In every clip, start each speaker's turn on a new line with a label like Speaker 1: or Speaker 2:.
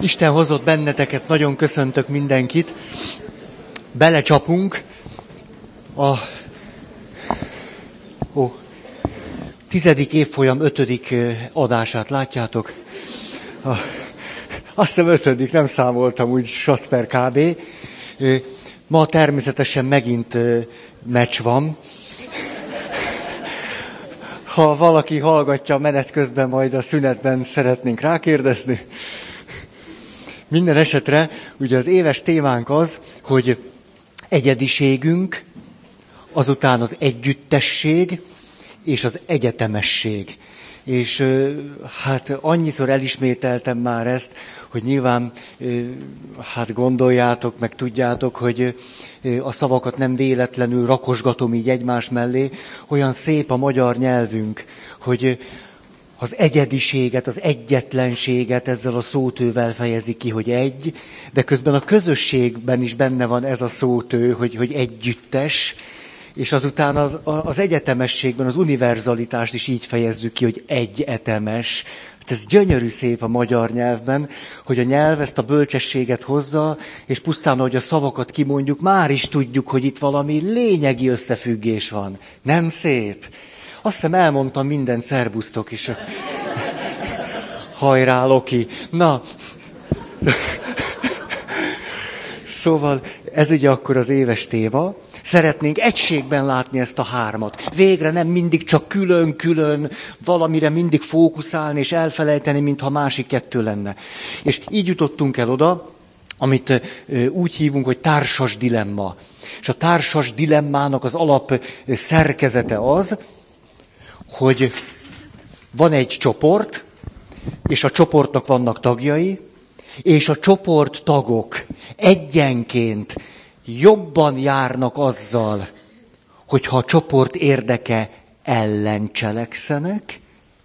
Speaker 1: Isten hozott benneteket, nagyon köszöntök mindenkit. Belecsapunk a ó, tizedik évfolyam ötödik adását, látjátok? A, azt hiszem ötödik, nem számoltam úgy Sacper kb. Ma természetesen megint meccs van. Ha valaki hallgatja a menet közben, majd a szünetben szeretnénk rákérdezni. Minden esetre ugye az éves témánk az, hogy egyediségünk, azután az együttesség és az egyetemesség. És hát annyiszor elismételtem már ezt, hogy nyilván hát gondoljátok, meg tudjátok, hogy a szavakat nem véletlenül rakosgatom így egymás mellé. Olyan szép a magyar nyelvünk, hogy az egyediséget, az egyetlenséget ezzel a szótővel fejezi ki, hogy egy, de közben a közösségben is benne van ez a szótő, hogy, hogy együttes, és azután az, az egyetemességben az univerzalitást is így fejezzük ki, hogy egyetemes. Hát ez gyönyörű szép a magyar nyelvben, hogy a nyelv ezt a bölcsességet hozza, és pusztán, ahogy a szavakat kimondjuk, már is tudjuk, hogy itt valami lényegi összefüggés van. Nem szép? Azt hiszem elmondtam minden szerbusztok is. Hajrá, Loki. Na. Szóval ez ugye akkor az éves téma. Szeretnénk egységben látni ezt a hármat. Végre nem mindig csak külön-külön, valamire mindig fókuszálni és elfelejteni, mintha másik kettő lenne. És így jutottunk el oda, amit úgy hívunk, hogy társas dilemma. És a társas dilemmának az alap szerkezete az, hogy van egy csoport, és a csoportnak vannak tagjai, és a csoport tagok egyenként jobban járnak azzal, hogyha a csoport érdeke ellen cselekszenek,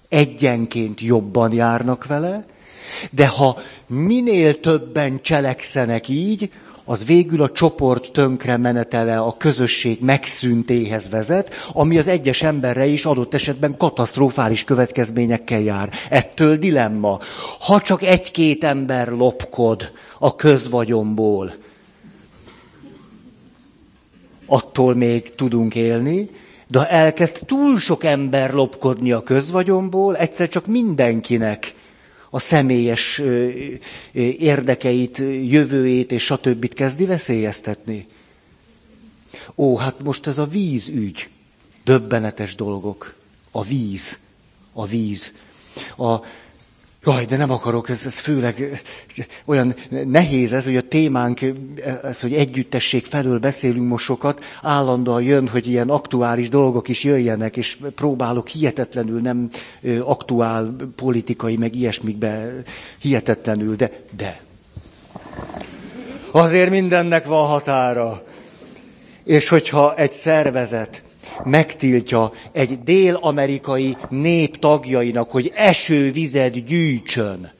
Speaker 1: egyenként jobban járnak vele, de ha minél többen cselekszenek így, az végül a csoport tönkre menetele, a közösség megszüntéhez vezet, ami az egyes emberre is adott esetben katasztrofális következményekkel jár. Ettől dilemma. Ha csak egy-két ember lopkod a közvagyomból, attól még tudunk élni, de ha elkezd túl sok ember lopkodni a közvagyomból, egyszer csak mindenkinek a személyes érdekeit, jövőjét és stb. kezdi veszélyeztetni. Ó, hát most ez a vízügy. Döbbenetes dolgok. A víz. A víz. A, Jaj, de nem akarok, ez, ez főleg olyan nehéz ez, hogy a témánk, ez, hogy együttesség felől beszélünk most sokat, állandóan jön, hogy ilyen aktuális dolgok is jöjjenek, és próbálok hihetetlenül nem aktuál politikai, meg ilyesmikbe hihetetlenül, de, de. Azért mindennek van határa. És hogyha egy szervezet megtiltja egy dél-amerikai nép tagjainak, hogy esővizet gyűjtsön.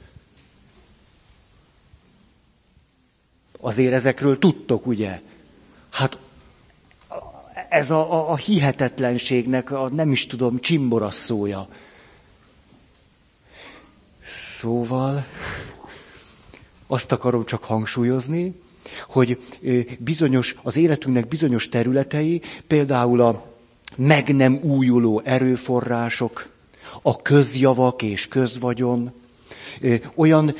Speaker 1: Azért ezekről tudtok, ugye? Hát ez a, a, a hihetetlenségnek a nem is tudom csimborasszója. Szóval azt akarom csak hangsúlyozni, hogy bizonyos, az életünknek bizonyos területei, például a meg nem újuló erőforrások, a közjavak és közvagyon, olyan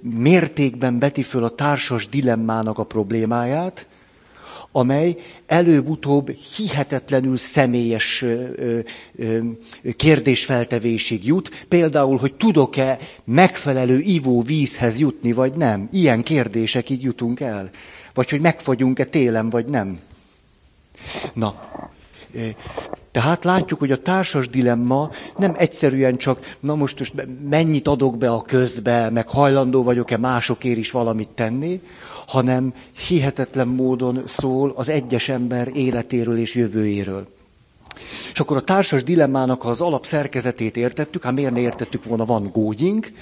Speaker 1: mértékben beti föl a társas dilemmának a problémáját, amely előbb-utóbb hihetetlenül személyes kérdésfeltevésig jut, például, hogy tudok-e megfelelő ivóvízhez jutni, vagy nem. Ilyen kérdésekig jutunk el. Vagy hogy megfagyunk-e télen, vagy nem. Na, tehát látjuk, hogy a társas dilemma nem egyszerűen csak, na most, most mennyit adok be a közbe, meg hajlandó vagyok-e másokért is valamit tenni, hanem hihetetlen módon szól az egyes ember életéről és jövőjéről. És akkor a társas dilemmának, ha az alapszerkezetét értettük, hát miért ne értettük volna, van gógyink,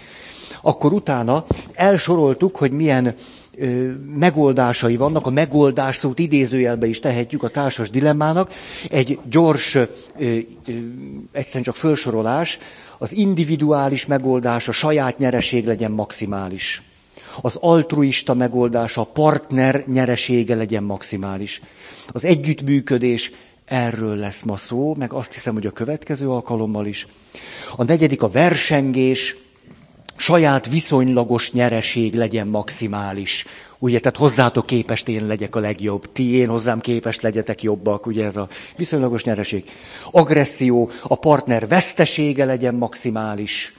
Speaker 1: akkor utána elsoroltuk, hogy milyen megoldásai vannak, a megoldás szót idézőjelbe is tehetjük a társas dilemmának, egy gyors, egyszerűen csak felsorolás, az individuális megoldás, a saját nyereség legyen maximális. Az altruista megoldása, a partner nyeresége legyen maximális. Az együttműködés, erről lesz ma szó, meg azt hiszem, hogy a következő alkalommal is. A negyedik a versengés, saját viszonylagos nyereség legyen maximális. Ugye, tehát hozzátok képest én legyek a legjobb, ti én hozzám képest legyetek jobbak, ugye ez a viszonylagos nyereség. Agresszió, a partner vesztesége legyen maximális.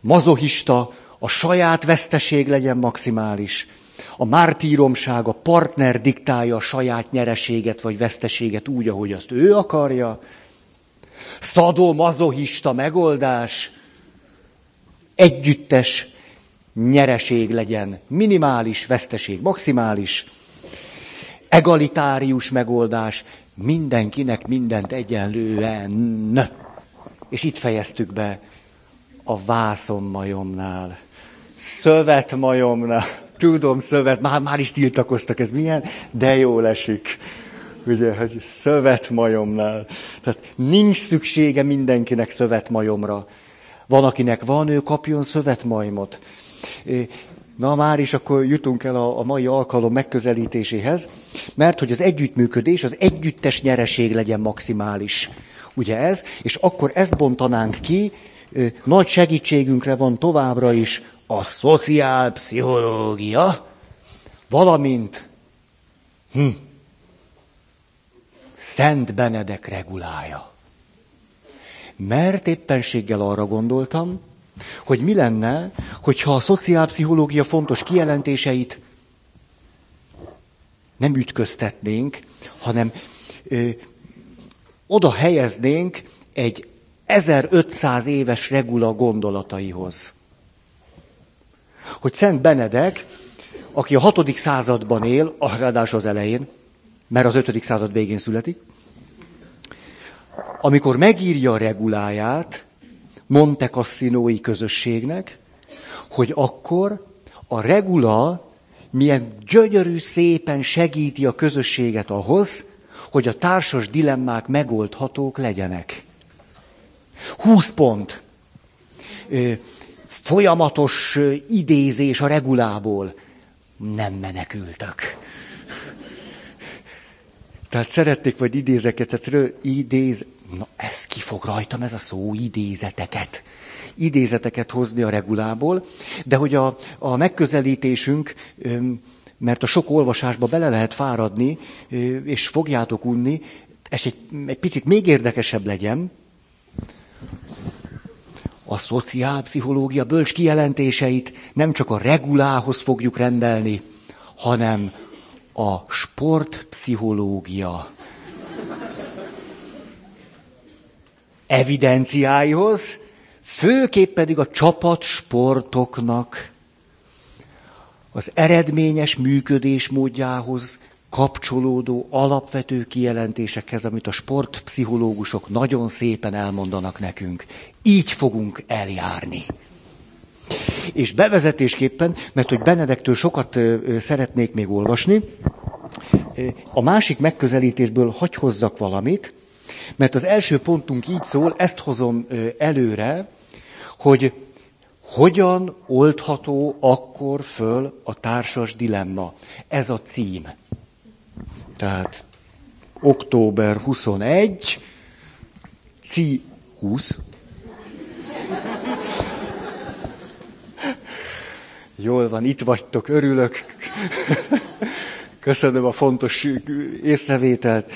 Speaker 1: Mazohista, a saját veszteség legyen maximális. A mártíromság, a partner diktálja a saját nyereséget vagy veszteséget úgy, ahogy azt ő akarja. Szadó-mazohista megoldás, együttes nyereség legyen, minimális veszteség, maximális, egalitárius megoldás, mindenkinek mindent egyenlően. És itt fejeztük be a vászonmajomnál, szövetmajomnál, tudom, szövet, már, már is tiltakoztak, ez milyen, de jól esik. Ugye, hogy szövetmajomnál. Tehát nincs szüksége mindenkinek szövetmajomra. Van, akinek van, ő kapjon szövetmajmot. Na már is akkor jutunk el a, mai alkalom megközelítéséhez, mert hogy az együttműködés, az együttes nyereség legyen maximális. Ugye ez? És akkor ezt bontanánk ki, nagy segítségünkre van továbbra is a szociálpszichológia, valamint hm, Szent Benedek regulája. Mert éppenséggel arra gondoltam, hogy mi lenne, hogyha a szociálpszichológia fontos kijelentéseit nem ütköztetnénk, hanem ö, oda helyeznénk egy 1500 éves regula gondolataihoz. Hogy Szent Benedek, aki a hatodik században él, ráadásul az elején, mert az ötödik század végén születik, amikor megírja a reguláját Monte Cassinoi közösségnek, hogy akkor a regula milyen gyönyörű szépen segíti a közösséget ahhoz, hogy a társas dilemmák megoldhatók legyenek. 20 pont. Folyamatos idézés a regulából. Nem menekültök. Tehát szerették vagy idézeket, idéz, na ez ki fog rajtam ez a szó, idézeteket. Idézeteket hozni a regulából, de hogy a, a megközelítésünk, mert a sok olvasásba bele lehet fáradni, és fogjátok unni, ez egy, egy picit még érdekesebb legyen, a szociálpszichológia bölcs kijelentéseit nem csak a regulához fogjuk rendelni, hanem a sportpszichológia evidenciáihoz, főképp pedig a csapatsportoknak az eredményes működés módjához kapcsolódó alapvető kijelentésekhez, amit a sportpszichológusok nagyon szépen elmondanak nekünk. Így fogunk eljárni. És bevezetésképpen, mert hogy Benedektől sokat szeretnék még olvasni, a másik megközelítésből hagy hozzak valamit, mert az első pontunk így szól, ezt hozom előre, hogy hogyan oldható akkor föl a társas dilemma. Ez a cím. Tehát október 21, ci 20. Jól van, itt vagytok, örülök. Köszönöm a fontos észrevételt.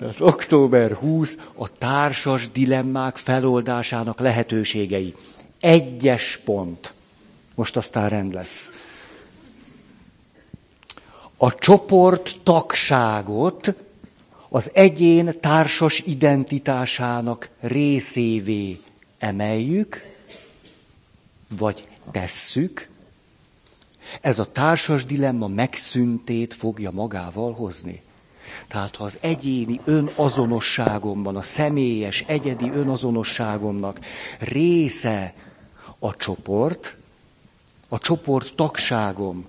Speaker 1: Tehát október 20 a társas dilemmák feloldásának lehetőségei. Egyes pont. Most aztán rend lesz a csoport tagságot az egyén társas identitásának részévé emeljük, vagy tesszük, ez a társas dilemma megszüntét fogja magával hozni. Tehát ha az egyéni önazonosságomban, a személyes, egyedi önazonosságomnak része a csoport, a csoport tagságom,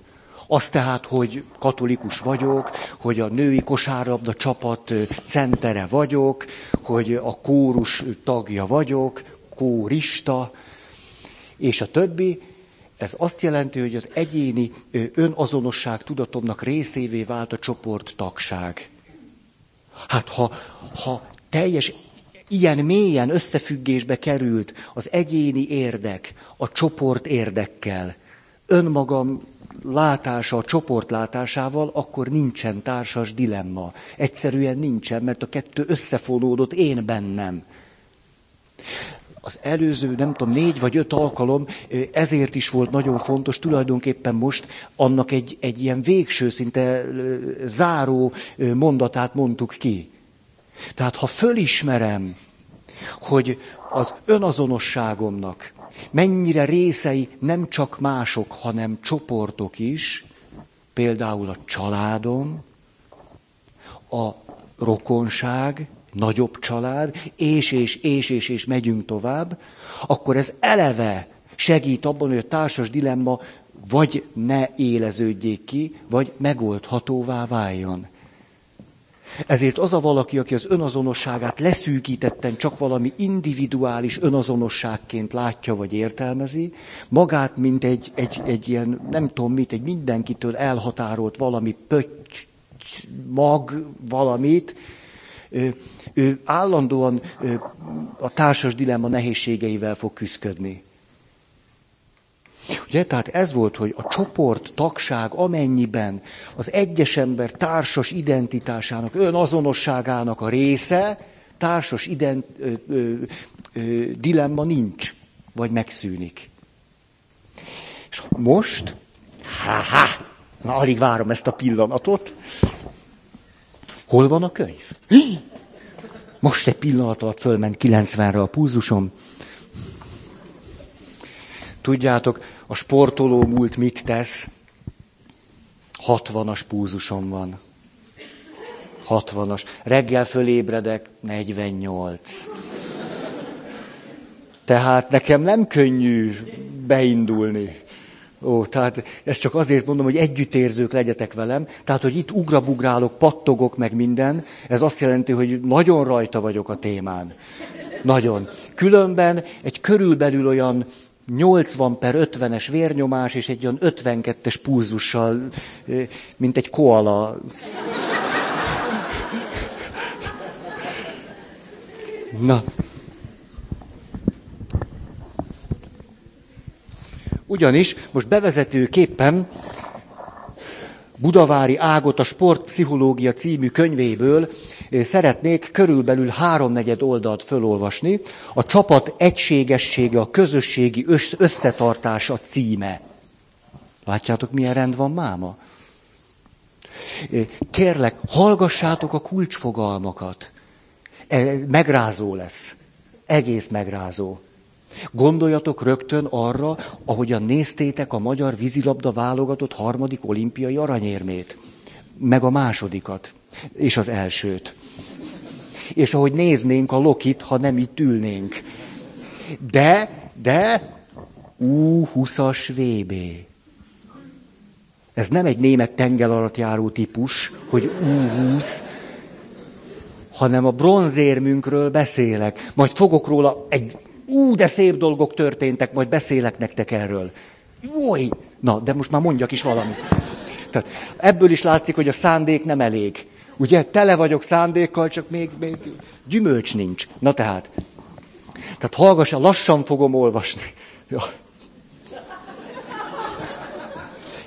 Speaker 1: az tehát, hogy katolikus vagyok, hogy a női kosárlabda csapat centere vagyok, hogy a kórus tagja vagyok, kórista, és a többi, ez azt jelenti, hogy az egyéni önazonosság tudatomnak részévé vált a csoport tagság. Hát ha, ha teljes ilyen mélyen összefüggésbe került az egyéni érdek a csoport érdekkel, önmagam látása a csoport látásával, akkor nincsen társas dilemma. Egyszerűen nincsen, mert a kettő összefonódott én bennem. Az előző, nem tudom, négy vagy öt alkalom ezért is volt nagyon fontos, tulajdonképpen most annak egy, egy ilyen végső, szinte záró mondatát mondtuk ki. Tehát ha fölismerem, hogy az önazonosságomnak mennyire részei nem csak mások, hanem csoportok is, például a családom, a rokonság, nagyobb család, és, és, és, és, és megyünk tovább, akkor ez eleve segít abban, hogy a társas dilemma vagy ne éleződjék ki, vagy megoldhatóvá váljon. Ezért az a valaki, aki az önazonosságát leszűkítetten csak valami individuális önazonosságként látja vagy értelmezi, magát, mint egy, egy, egy ilyen, nem tudom mit, egy mindenkitől elhatárolt valami pötty, mag, valamit, ő, ő állandóan ő, a társas dilemma nehézségeivel fog küzdködni. Ugye, tehát ez volt, hogy a csoport tagság amennyiben az egyes ember társas identitásának, önazonosságának a része, társas ident, ö, ö, ö, dilemma nincs, vagy megszűnik. És most, ha-ha, na alig várom ezt a pillanatot, hol van a könyv? Most egy pillanat alatt fölment 90-re a pulzusom. Tudjátok, a sportoló múlt mit tesz? 60-as púzusom van. 60-as. Reggel fölébredek, 48. Tehát nekem nem könnyű beindulni. Ó, tehát ezt csak azért mondom, hogy együttérzők legyetek velem. Tehát, hogy itt ugrabugrálok, pattogok meg minden, ez azt jelenti, hogy nagyon rajta vagyok a témán. Nagyon. Különben egy körülbelül olyan 80 per 50-es vérnyomás, és egy olyan 52-es púzussal, mint egy koala. Na. Ugyanis most bevezetőképpen Budavári Ágot a Sportpszichológia című könyvéből szeretnék körülbelül háromnegyed oldalt fölolvasni. A csapat egységessége, a közösségi összetartás a címe. Látjátok, milyen rend van máma? Kérlek, hallgassátok a kulcsfogalmakat. E, megrázó lesz. Egész megrázó. Gondoljatok rögtön arra, ahogyan néztétek a magyar vízilabda válogatott harmadik olimpiai aranyérmét, meg a másodikat, és az elsőt. És ahogy néznénk a Lokit, ha nem itt ülnénk. De, de, U20-as VB. Ez nem egy német tenger alatt járó típus, hogy U20, hanem a bronzérmünkről beszélek. Majd fogok róla egy ú, de szép dolgok történtek, majd beszélek nektek erről. Jaj! Na, de most már mondjak is valamit. Tehát ebből is látszik, hogy a szándék nem elég. Ugye, tele vagyok szándékkal, csak még, még gyümölcs nincs. Na tehát. Tehát hallgassa, lassan fogom olvasni. Ja.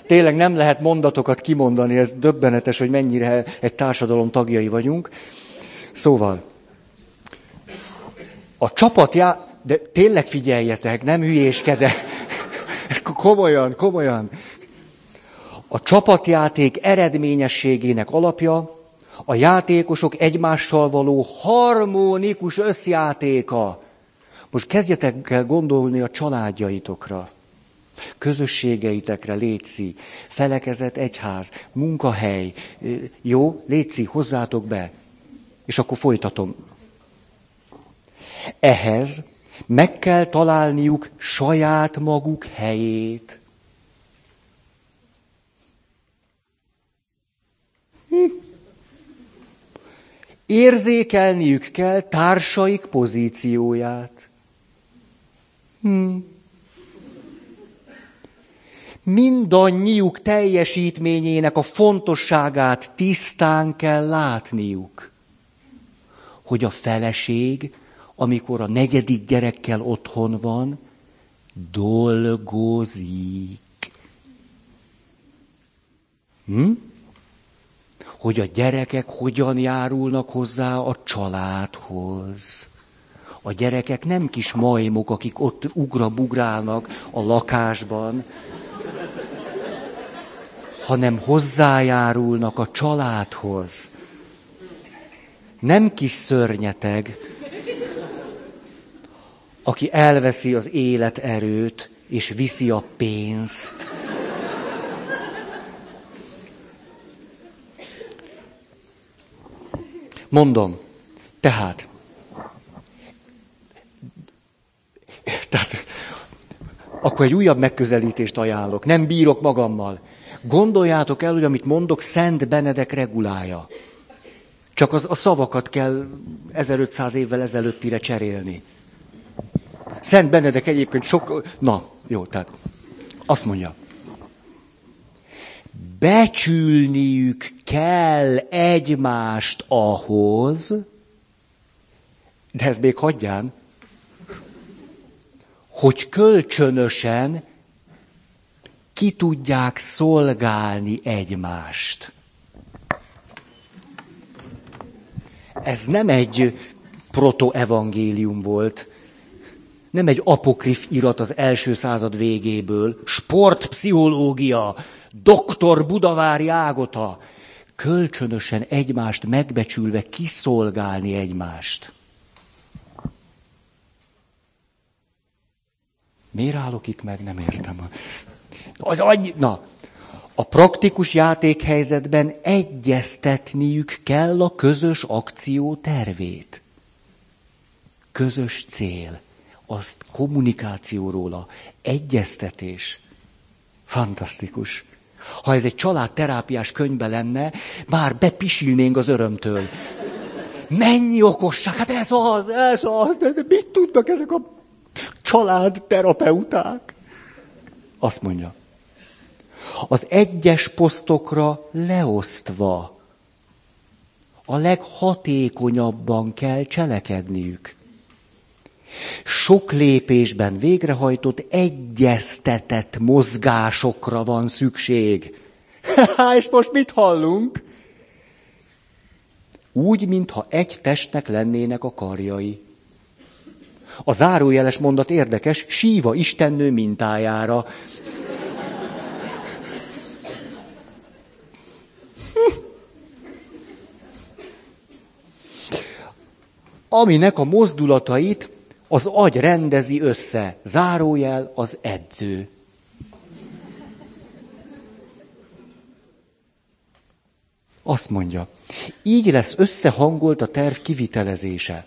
Speaker 1: Tényleg nem lehet mondatokat kimondani, ez döbbenetes, hogy mennyire egy társadalom tagjai vagyunk. Szóval, a csapatjá de tényleg figyeljetek, nem hülyéskedek. komolyan, komolyan. A csapatjáték eredményességének alapja a játékosok egymással való harmonikus összjátéka. Most kezdjetek el gondolni a családjaitokra, közösségeitekre, létszi, felekezet egyház, munkahely, jó, létszi, hozzátok be. És akkor folytatom. Ehhez meg kell találniuk saját maguk helyét. Hm. Érzékelniük kell társaik pozícióját. Hm. mindannyiuk teljesítményének a fontosságát tisztán kell látniuk. Hogy a feleség, amikor a negyedik gyerekkel otthon van, dolgozik. Hm? Hogy a gyerekek hogyan járulnak hozzá a családhoz. A gyerekek nem kis majmok, akik ott ugrabugrálnak a lakásban, hanem hozzájárulnak a családhoz. Nem kis szörnyeteg, aki elveszi az életerőt és viszi a pénzt. Mondom, tehát, tehát, akkor egy újabb megközelítést ajánlok. Nem bírok magammal. Gondoljátok el, hogy amit mondok, Szent Benedek regulája. Csak az, a szavakat kell 1500 évvel ezelőttire cserélni. Szent Benedek egyébként sok... Na, jó, tehát azt mondja. Becsülniük kell egymást ahhoz, de ez még hagyján, hogy kölcsönösen ki tudják szolgálni egymást. Ez nem egy protoevangélium volt, nem egy apokrif irat az első század végéből, sportpszichológia, doktor Budavári Ágota, kölcsönösen egymást megbecsülve kiszolgálni egymást. Miért állok itt meg? Nem értem. Na, a praktikus játékhelyzetben egyeztetniük kell a közös akció tervét. Közös cél. Azt kommunikációról, a egyeztetés. Fantasztikus. Ha ez egy családterápiás könyvbe lenne, már bepisilnénk az örömtől. Mennyi okosság, hát ez az, ez az, de mit tudnak ezek a családterapeuták? Azt mondja az egyes posztokra leosztva a leghatékonyabban kell cselekedniük. Sok lépésben végrehajtott egyeztetett mozgásokra van szükség. És most mit hallunk? Úgy, mintha egy testnek lennének a karjai. A zárójeles mondat érdekes, síva istennő mintájára. aminek a mozdulatait az agy rendezi össze. Zárójel az edző. Azt mondja, így lesz összehangolt a terv kivitelezése.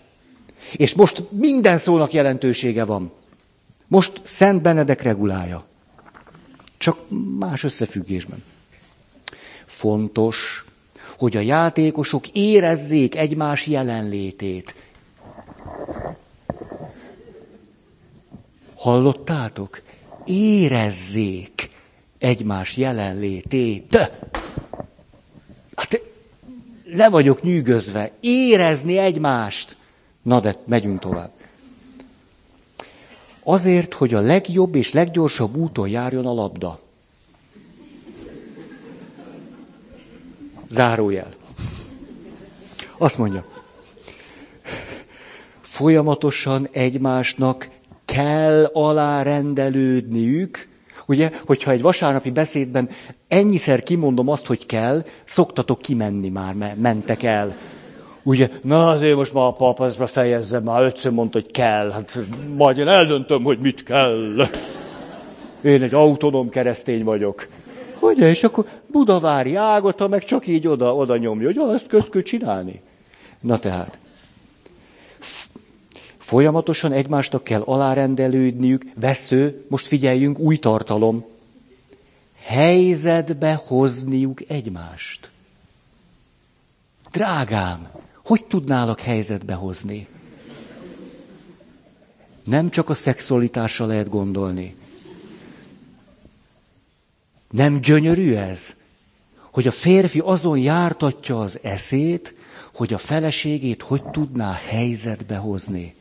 Speaker 1: És most minden szónak jelentősége van. Most Szent Benedek regulája. Csak más összefüggésben. Fontos, hogy a játékosok érezzék egymás jelenlétét. Hallottátok? Érezzék egymás jelenlétét. Hát le vagyok nyűgözve. Érezni egymást. Na de megyünk tovább. Azért, hogy a legjobb és leggyorsabb úton járjon a labda. Zárójel. Azt mondja, folyamatosan egymásnak kell alárendelődniük, ugye, hogyha egy vasárnapi beszédben ennyiszer kimondom azt, hogy kell, szoktatok kimenni már, mert mentek el. Ugye, na azért most már a papa ezt fejezze, már ötször mondta, hogy kell, hát majd én eldöntöm, hogy mit kell. Én egy autonóm keresztény vagyok. Hogy és akkor Budavári ágota meg csak így oda, oda nyomja, hogy azt közkül csinálni. Na tehát, Folyamatosan egymásnak kell alárendelődniük, vesző, most figyeljünk, új tartalom. Helyzetbe hozniuk egymást. Drágám, hogy tudnálak helyzetbe hozni? Nem csak a szexualitásra lehet gondolni. Nem gyönyörű ez? Hogy a férfi azon jártatja az eszét, hogy a feleségét hogy tudná helyzetbe hozni.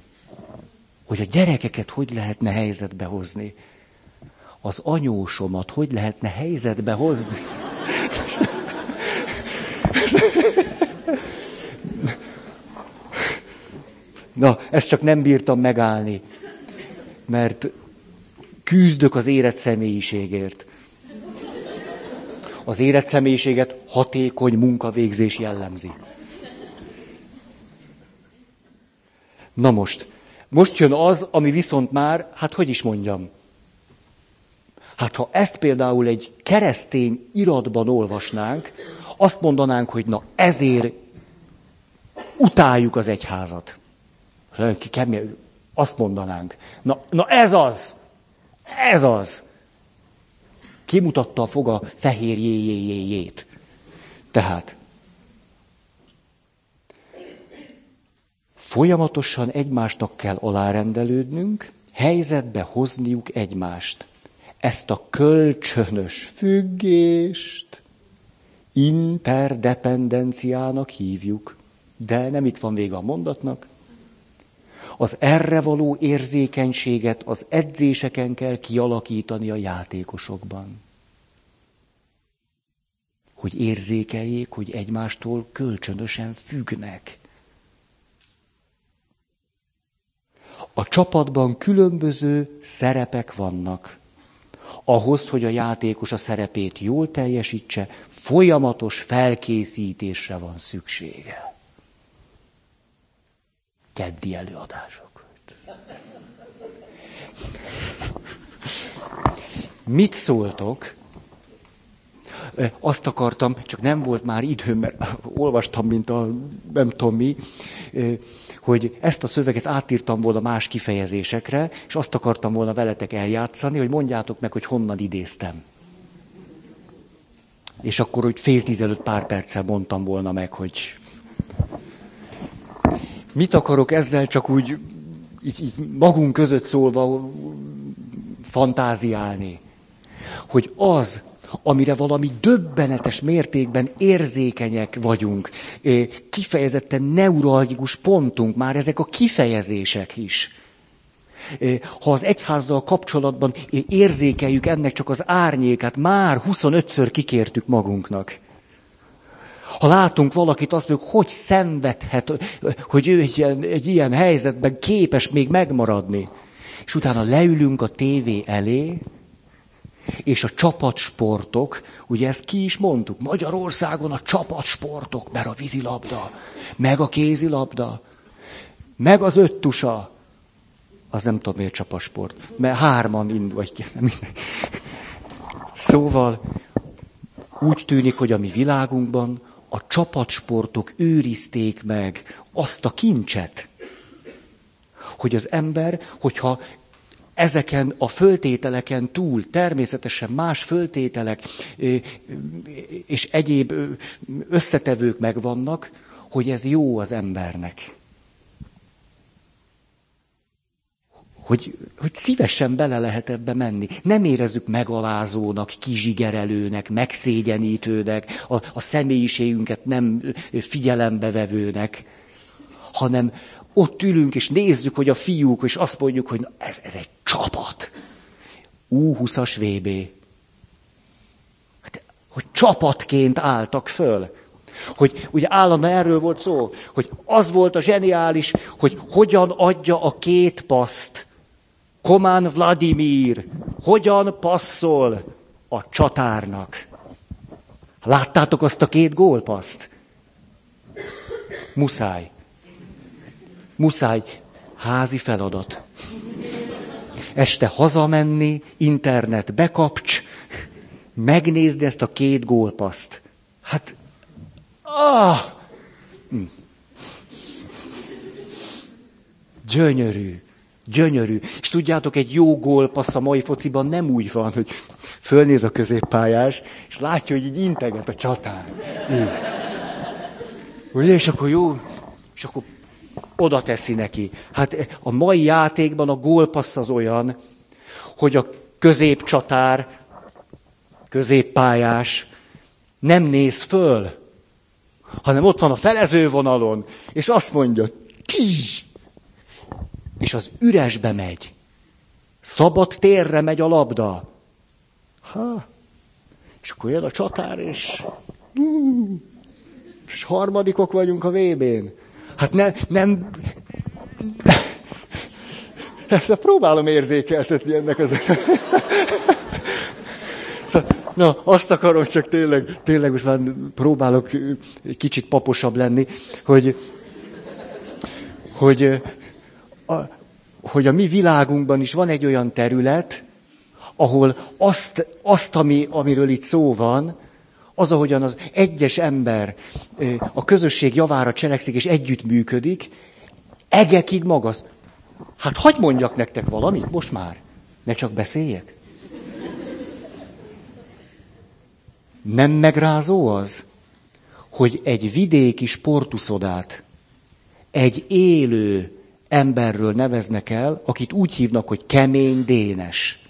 Speaker 1: Hogy a gyerekeket hogy lehetne helyzetbe hozni. Az anyósomat hogy lehetne helyzetbe hozni. Na, ezt csak nem bírtam megállni, mert küzdök az érett személyiségért. Az érett személyiséget hatékony munkavégzés jellemzi. Na most, most jön az, ami viszont már, hát hogy is mondjam, hát ha ezt például egy keresztény iratban olvasnánk, azt mondanánk, hogy na ezért utáljuk az egyházat. Azt mondanánk. Na, na ez az! Ez az! Kimutatta a foga fehér jéjéjéjét. Tehát, folyamatosan egymásnak kell alárendelődnünk, helyzetbe hozniuk egymást. Ezt a kölcsönös függést interdependenciának hívjuk. De nem itt van vége a mondatnak. Az erre való érzékenységet az edzéseken kell kialakítani a játékosokban. Hogy érzékeljék, hogy egymástól kölcsönösen függnek. A csapatban különböző szerepek vannak. Ahhoz, hogy a játékos a szerepét jól teljesítse, folyamatos felkészítésre van szüksége keddi előadások. Mit szóltok? Azt akartam, csak nem volt már időm, mert olvastam, mint a nem tudom mi, hogy ezt a szöveget átírtam volna más kifejezésekre, és azt akartam volna veletek eljátszani, hogy mondjátok meg, hogy honnan idéztem. És akkor, hogy fél tizenöt pár perccel mondtam volna meg, hogy Mit akarok ezzel csak úgy így, így magunk között szólva fantáziálni? Hogy az, amire valami döbbenetes mértékben érzékenyek vagyunk, kifejezetten neuralgikus pontunk, már ezek a kifejezések is. Ha az egyházzal kapcsolatban érzékeljük ennek csak az árnyékát, már 25-ször kikértük magunknak. Ha látunk valakit, azt mondjuk, hogy szenvedhet, hogy ő egy ilyen, egy ilyen helyzetben képes még megmaradni. És utána leülünk a tévé elé, és a csapatsportok, ugye ezt ki is mondtuk, Magyarországon a csapatsportok, mert a vízilabda, meg a kézilabda, meg az öttusa, az nem tudom miért csapatsport, mert hárman ind, vagy minden. Szóval úgy tűnik, hogy a mi világunkban a csapatsportok őrizték meg azt a kincset, hogy az ember, hogyha ezeken a föltételeken túl természetesen más föltételek és egyéb összetevők megvannak, hogy ez jó az embernek. hogy, hogy szívesen bele lehet ebbe menni. Nem érezzük megalázónak, kizsigerelőnek, megszégyenítőnek, a, a személyiségünket nem figyelembe vevőnek, hanem ott ülünk és nézzük, hogy a fiúk, és azt mondjuk, hogy na, ez, ez egy csapat. U20-as VB. Hát, hogy csapatként álltak föl. Hogy ugye állandóan erről volt szó, hogy az volt a zseniális, hogy hogyan adja a két paszt Komán Vladimir hogyan passzol a csatárnak. Láttátok azt a két gólpaszt? Muszáj. Muszáj. Házi feladat. Este hazamenni, internet bekapcs, megnézni ezt a két gólpaszt. Hát, ah! Hm. Gyönyörű. Gyönyörű. És tudjátok, egy jó gólpassz a mai fociban nem úgy van, hogy fölnéz a középpályás, és látja, hogy így integet a csatán. Ugye, és akkor jó, és akkor oda teszi neki. Hát a mai játékban a gólpassz az olyan, hogy a középcsatár középpályás, nem néz föl, hanem ott van a felezővonalon, és azt mondja, ti, és az üresbe megy. Szabad térre megy a labda. Ha, és akkor jön a csatár, és, és harmadikok vagyunk a VB-n. Hát ne, nem... Ezt próbálom érzékeltetni ennek az... Szóval, na, azt akarom csak tényleg, tényleg most már próbálok kicsit paposabb lenni, hogy, hogy, a, hogy a mi világunkban is van egy olyan terület, ahol azt, azt ami, amiről itt szó van, az, ahogyan az egyes ember a közösség javára cselekszik és együttműködik, egekig magas. Hát hagyd mondjak nektek valamit most már, ne csak beszéljek. Nem megrázó az, hogy egy vidéki sportuszodát egy élő emberről neveznek el, akit úgy hívnak, hogy kemény Dénes.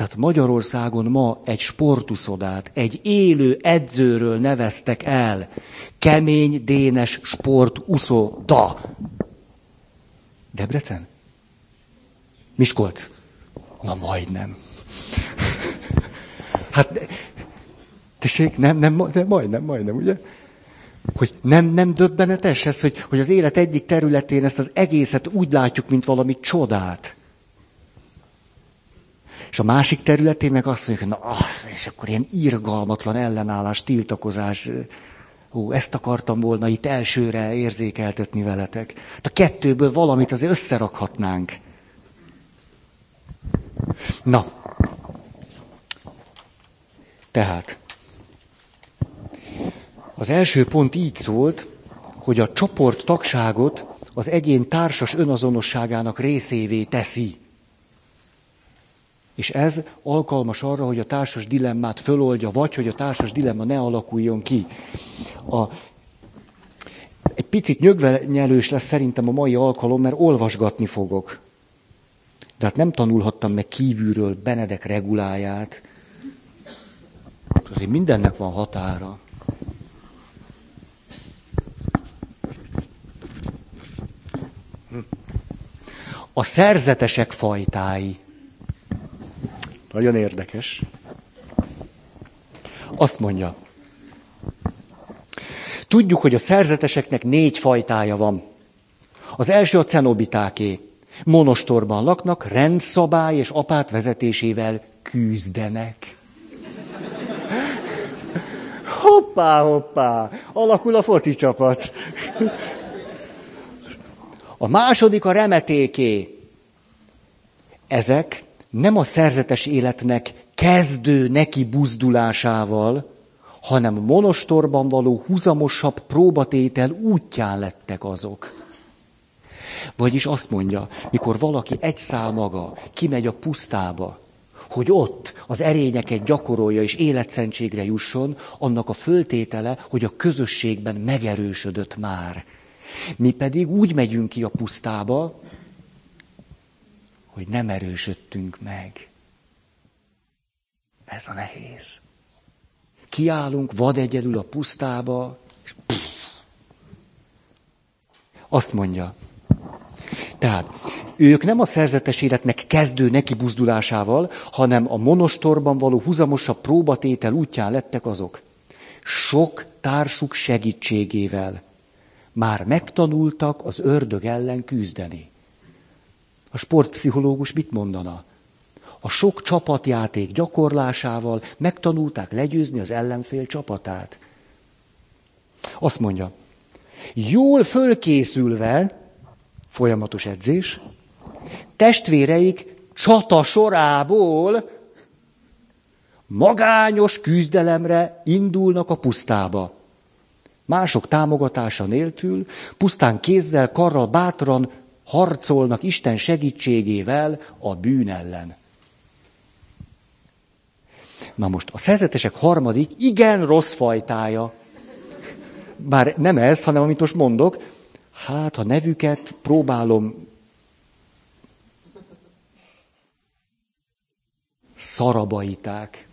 Speaker 1: Tehát Magyarországon ma egy sportuszodát, egy élő edzőről neveztek el. Kemény Dénes sportuszoda. Debrecen? Miskolc? Na majdnem. Hát, tessék, nem, nem, nem, majdnem, majdnem, ugye? Hogy nem, nem döbbenetes ez, hogy, hogy az élet egyik területén ezt az egészet úgy látjuk, mint valami csodát. És a másik területén meg azt mondjuk, na, ah, és akkor ilyen irgalmatlan ellenállás, tiltakozás. Ó, ezt akartam volna itt elsőre érzékeltetni veletek. Hát a kettőből valamit azért összerakhatnánk. Na. Tehát. Az első pont így szólt, hogy a csoport tagságot az egyén társas önazonosságának részévé teszi. És ez alkalmas arra, hogy a társas dilemmát föloldja, vagy hogy a társas dilemma ne alakuljon ki. A, egy picit nyögvenyelős lesz szerintem a mai alkalom, mert olvasgatni fogok. De hát nem tanulhattam meg kívülről Benedek reguláját. Azért mindennek van határa. Hm. A szerzetesek fajtái. Nagyon érdekes. Azt mondja, tudjuk, hogy a szerzeteseknek négy fajtája van. Az első a cenobitáké. Monostorban laknak, rendszabály és apát vezetésével küzdenek. Hoppá, hoppá, alakul a foci csapat. A második a remetéké. Ezek nem a szerzetes életnek kezdő neki buzdulásával, hanem monostorban való huzamosabb próbatétel útján lettek azok. Vagyis azt mondja, mikor valaki egy szál maga kimegy a pusztába, hogy ott az erényeket gyakorolja és életszentségre jusson, annak a föltétele, hogy a közösségben megerősödött már. Mi pedig úgy megyünk ki a pusztába, hogy nem erősödtünk meg. Ez a nehéz. Kiállunk vad egyedül a pusztába, és pff. azt mondja. Tehát ők nem a szerzetes életnek kezdő neki buzdulásával, hanem a monostorban való huzamosabb próbatétel útján lettek azok. Sok társuk segítségével már megtanultak az ördög ellen küzdeni. A sportpszichológus mit mondana? A sok csapatjáték gyakorlásával megtanulták legyőzni az ellenfél csapatát. Azt mondja, jól fölkészülve, folyamatos edzés, testvéreik csata sorából magányos küzdelemre indulnak a pusztába. Mások támogatása nélkül, pusztán kézzel, karral bátran harcolnak Isten segítségével a bűn ellen. Na most a szerzetesek harmadik, igen rossz fajtája. Bár nem ez, hanem amit most mondok, hát a nevüket próbálom szarabaiták.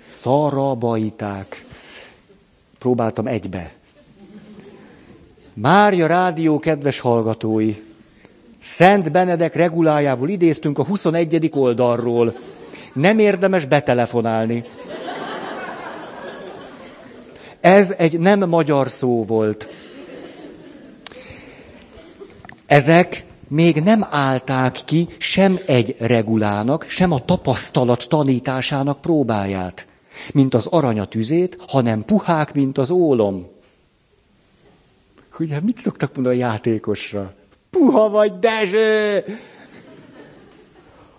Speaker 1: Szarabaiták. Próbáltam egybe. Mária Rádió kedves hallgatói, Szent Benedek regulájából idéztünk a 21. oldalról. Nem érdemes betelefonálni. Ez egy nem magyar szó volt. Ezek még nem állták ki sem egy regulának, sem a tapasztalat tanításának próbáját, mint az aranyatüzét, hanem puhák, mint az ólom. Ugye mit szoktak mondani a játékosra? Puha vagy, Dezső!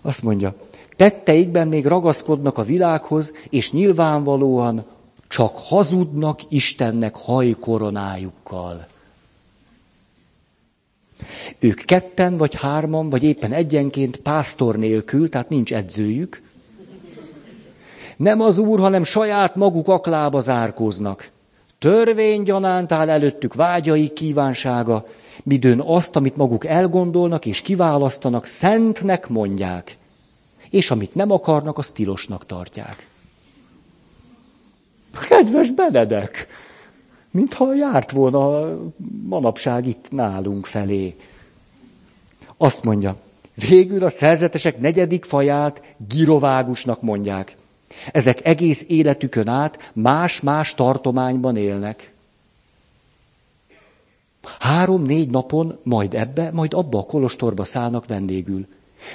Speaker 1: Azt mondja, tetteikben még ragaszkodnak a világhoz, és nyilvánvalóan csak hazudnak Istennek hajkoronájukkal. Ők ketten, vagy hárman, vagy éppen egyenként pásztor nélkül, tehát nincs edzőjük. Nem az úr, hanem saját maguk aklába zárkóznak. Törvény áll előttük vágyai kívánsága, midőn azt, amit maguk elgondolnak és kiválasztanak, szentnek mondják, és amit nem akarnak, azt tilosnak tartják. Kedves Benedek! Mintha járt volna manapság itt nálunk felé. Azt mondja, végül a szerzetesek negyedik faját girovágusnak mondják. Ezek egész életükön át más-más tartományban élnek. Három-négy napon majd ebbe, majd abba a kolostorba szállnak vendégül.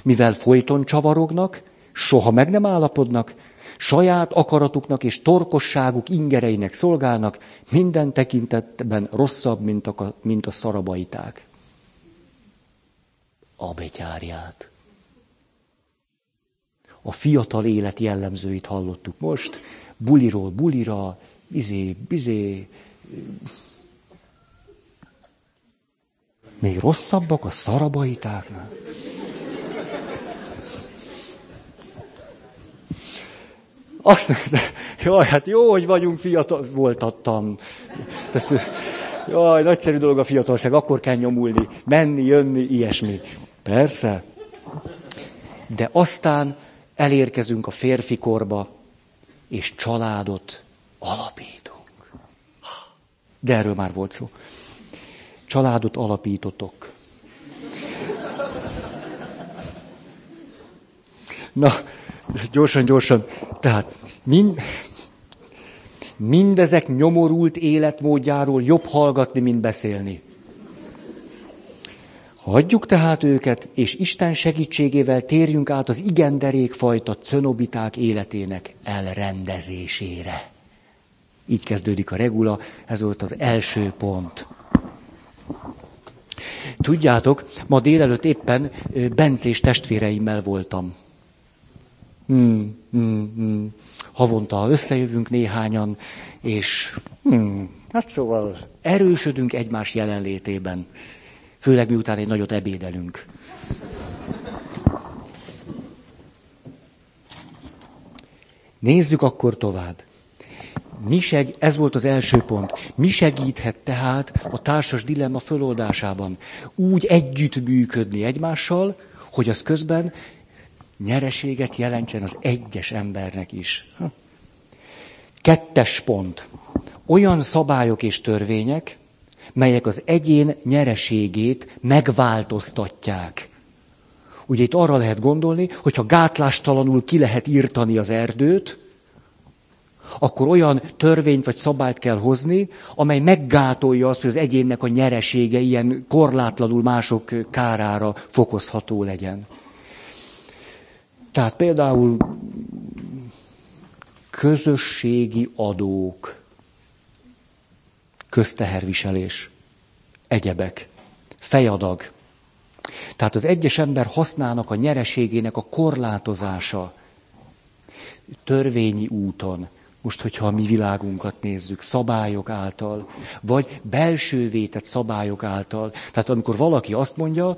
Speaker 1: Mivel folyton csavarognak, soha meg nem állapodnak, saját akaratuknak és torkosságuk ingereinek szolgálnak, minden tekintetben rosszabb, mint a, mint a szarabaiták. A betyárját. A fiatal élet jellemzőit hallottuk most, buliról bulira, izé, bizé, még rosszabbak a szarabaitáknál. Azt mondta, jaj, hát jó, hogy vagyunk fiatal, voltattam. Tehát, jaj, nagyszerű dolog a fiatalság, akkor kell nyomulni, menni, jönni, ilyesmi. Persze. De aztán elérkezünk a férfi korba, és családot alapítunk. De erről már volt szó. Családot alapítotok. Na, gyorsan, gyorsan. Tehát mind, mindezek nyomorult életmódjáról jobb hallgatni, mint beszélni. Hagyjuk tehát őket, és Isten segítségével térjünk át az igen derékfajta cönobiták életének elrendezésére. Így kezdődik a regula, ez volt az első pont. Tudjátok, ma délelőtt éppen Bencés testvéreimmel voltam. Hmm, hmm, hmm. Havonta összejövünk néhányan, és hmm, hát szóval erősödünk egymás jelenlétében. Főleg miután egy nagyot ebédelünk. Nézzük akkor tovább. Mi seg, ez volt az első pont. Mi segíthet tehát a társas dilemma föloldásában? Úgy együtt egymással, hogy az közben nyereséget jelentsen az egyes embernek is. Kettes pont. Olyan szabályok és törvények, melyek az egyén nyereségét megváltoztatják. Ugye itt arra lehet gondolni, hogyha gátlástalanul ki lehet írtani az erdőt, akkor olyan törvényt vagy szabályt kell hozni, amely meggátolja azt, hogy az egyénnek a nyeresége ilyen korlátlanul mások kárára fokozható legyen. Tehát például közösségi adók, közteherviselés, egyebek, fejadag. Tehát az egyes ember hasznának a nyereségének a korlátozása törvényi úton, most, hogyha a mi világunkat nézzük, szabályok által, vagy belső vétett szabályok által. Tehát amikor valaki azt mondja,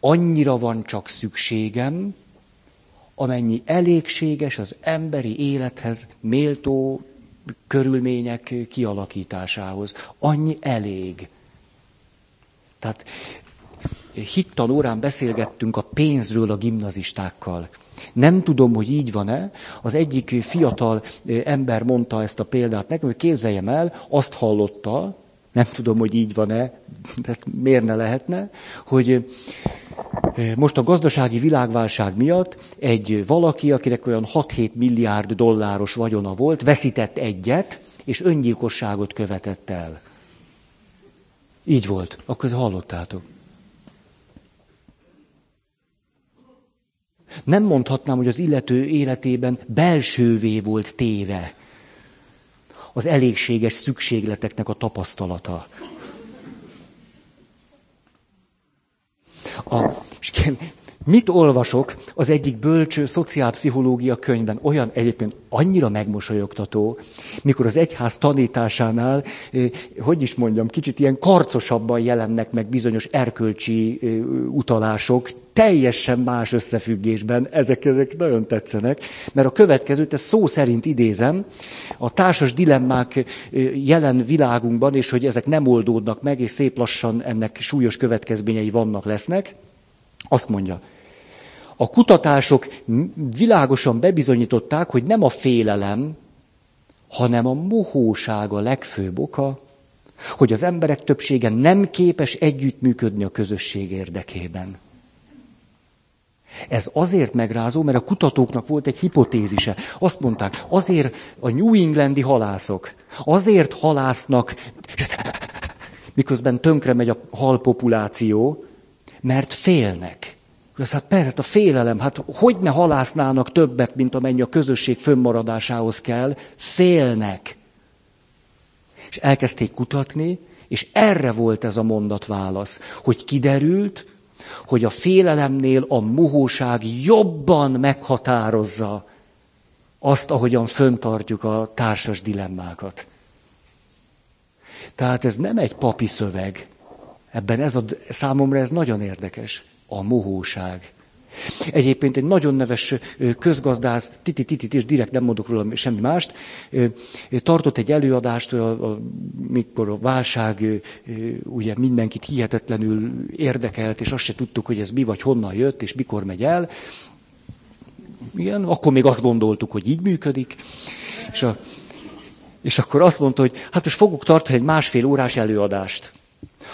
Speaker 1: annyira van csak szükségem, amennyi elégséges az emberi élethez méltó körülmények kialakításához. Annyi elég. Tehát hittanórán beszélgettünk a pénzről a gimnazistákkal. Nem tudom, hogy így van-e. Az egyik fiatal ember mondta ezt a példát nekem, hogy képzeljem el, azt hallotta, nem tudom, hogy így van-e, de miért ne lehetne, hogy most a gazdasági világválság miatt egy valaki, akinek olyan 6-7 milliárd dolláros vagyona volt, veszített egyet, és öngyilkosságot követett el. Így volt. Akkor hallottátok. Nem mondhatnám, hogy az illető életében belsővé volt téve az elégséges szükségleteknek a tapasztalata. A, és mit olvasok? Az egyik bölcső szociálpszichológia könyvben? Olyan egyébként annyira megmosolyogtató, mikor az egyház tanításánál, hogy is mondjam, kicsit ilyen karcosabban jelennek meg bizonyos erkölcsi utalások, teljesen más összefüggésben, ezek, ezek nagyon tetszenek, mert a következőt, ezt szó szerint idézem, a társas dilemmák jelen világunkban, és hogy ezek nem oldódnak meg, és szép lassan ennek súlyos következményei vannak, lesznek, azt mondja, a kutatások világosan bebizonyították, hogy nem a félelem, hanem a mohóság a legfőbb oka, hogy az emberek többsége nem képes együttműködni a közösség érdekében. Ez azért megrázó, mert a kutatóknak volt egy hipotézise. Azt mondták, azért a New Englandi halászok, azért halásznak, miközben tönkre megy a halpopuláció, mert félnek. Az hát persze, a félelem, hát hogy ne halásznának többet, mint amennyi a közösség fönnmaradásához kell, félnek. És elkezdték kutatni, és erre volt ez a mondat válasz, hogy kiderült, hogy a félelemnél a muhóság jobban meghatározza azt, ahogyan föntartjuk a társas dilemmákat. Tehát ez nem egy papi szöveg. Ebben ez a, számomra ez nagyon érdekes a mohóság. Egyébként egy nagyon neves közgazdász, titi titi és direkt nem mondok róla semmi mást, tartott egy előadást, a, mikor a válság ugye mindenkit hihetetlenül érdekelt, és azt se tudtuk, hogy ez mi vagy honnan jött, és mikor megy el. Igen, akkor még azt gondoltuk, hogy így működik. És, a, és akkor azt mondta, hogy hát most fogok tartani egy másfél órás előadást.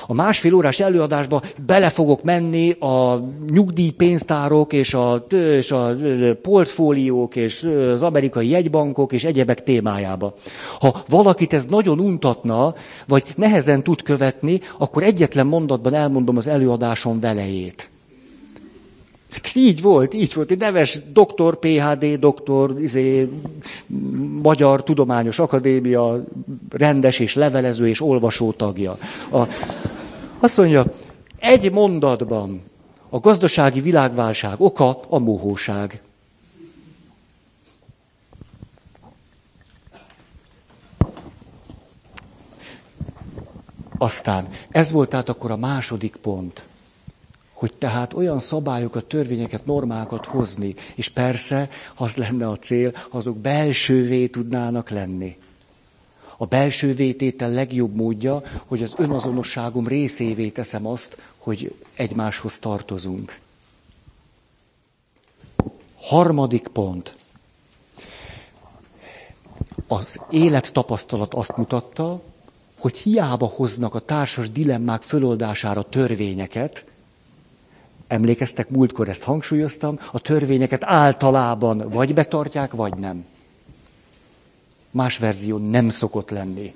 Speaker 1: A másfél órás előadásba bele fogok menni a nyugdíjpénztárok és a, és a portfóliók és az amerikai jegybankok és egyebek témájába. Ha valakit ez nagyon untatna, vagy nehezen tud követni, akkor egyetlen mondatban elmondom az előadásom velejét. Hát így volt, így volt. Egy neves doktor, PHD, doktor, izé, Magyar Tudományos Akadémia, rendes és levelező és olvasó tagja. A, azt mondja, egy mondatban a gazdasági világválság oka a mohóság. Aztán ez volt tehát akkor a második pont hogy tehát olyan szabályokat, törvényeket, normákat hozni, és persze, az lenne a cél, azok belsővé tudnának lenni. A belső vététel legjobb módja, hogy az önazonosságom részévé teszem azt, hogy egymáshoz tartozunk. Harmadik pont. Az élettapasztalat azt mutatta, hogy hiába hoznak a társas dilemmák föloldására törvényeket, emlékeztek, múltkor ezt hangsúlyoztam, a törvényeket általában vagy betartják, vagy nem. Más verzió nem szokott lenni.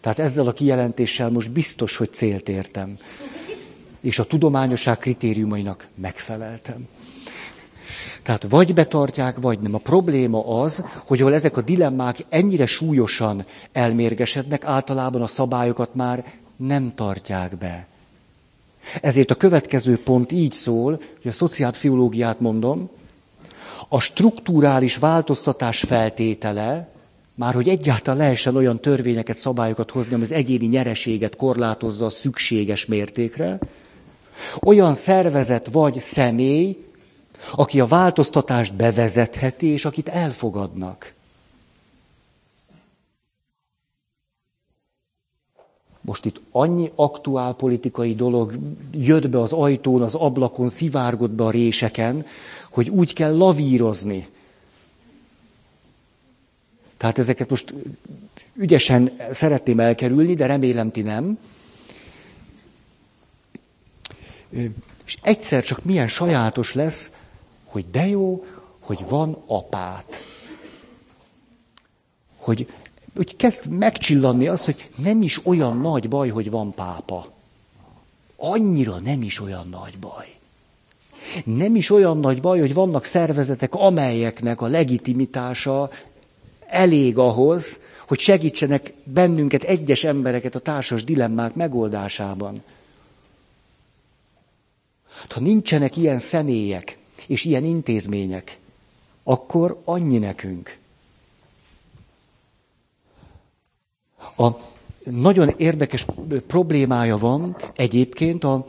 Speaker 1: Tehát ezzel a kijelentéssel most biztos, hogy célt értem. És a tudományosság kritériumainak megfeleltem. Tehát vagy betartják, vagy nem. A probléma az, hogy ahol ezek a dilemmák ennyire súlyosan elmérgesednek, általában a szabályokat már nem tartják be. Ezért a következő pont így szól, hogy a szociálpszichológiát mondom, a strukturális változtatás feltétele, már hogy egyáltalán lehessen olyan törvényeket, szabályokat hozni, ami az egyéni nyereséget korlátozza a szükséges mértékre, olyan szervezet vagy személy, aki a változtatást bevezetheti, és akit elfogadnak. Most itt annyi aktuál politikai dolog jött be az ajtón, az ablakon, szivárgott be a réseken, hogy úgy kell lavírozni. Tehát ezeket most ügyesen szeretném elkerülni, de remélem ti nem. És egyszer csak milyen sajátos lesz, hogy de jó, hogy van apát. Hogy, hogy kezd megcsillanni az, hogy nem is olyan nagy baj, hogy van pápa. Annyira nem is olyan nagy baj. Nem is olyan nagy baj, hogy vannak szervezetek, amelyeknek a legitimitása elég ahhoz, hogy segítsenek bennünket, egyes embereket a társas dilemmák megoldásában. Ha nincsenek ilyen személyek és ilyen intézmények, akkor annyi nekünk. A nagyon érdekes problémája van egyébként a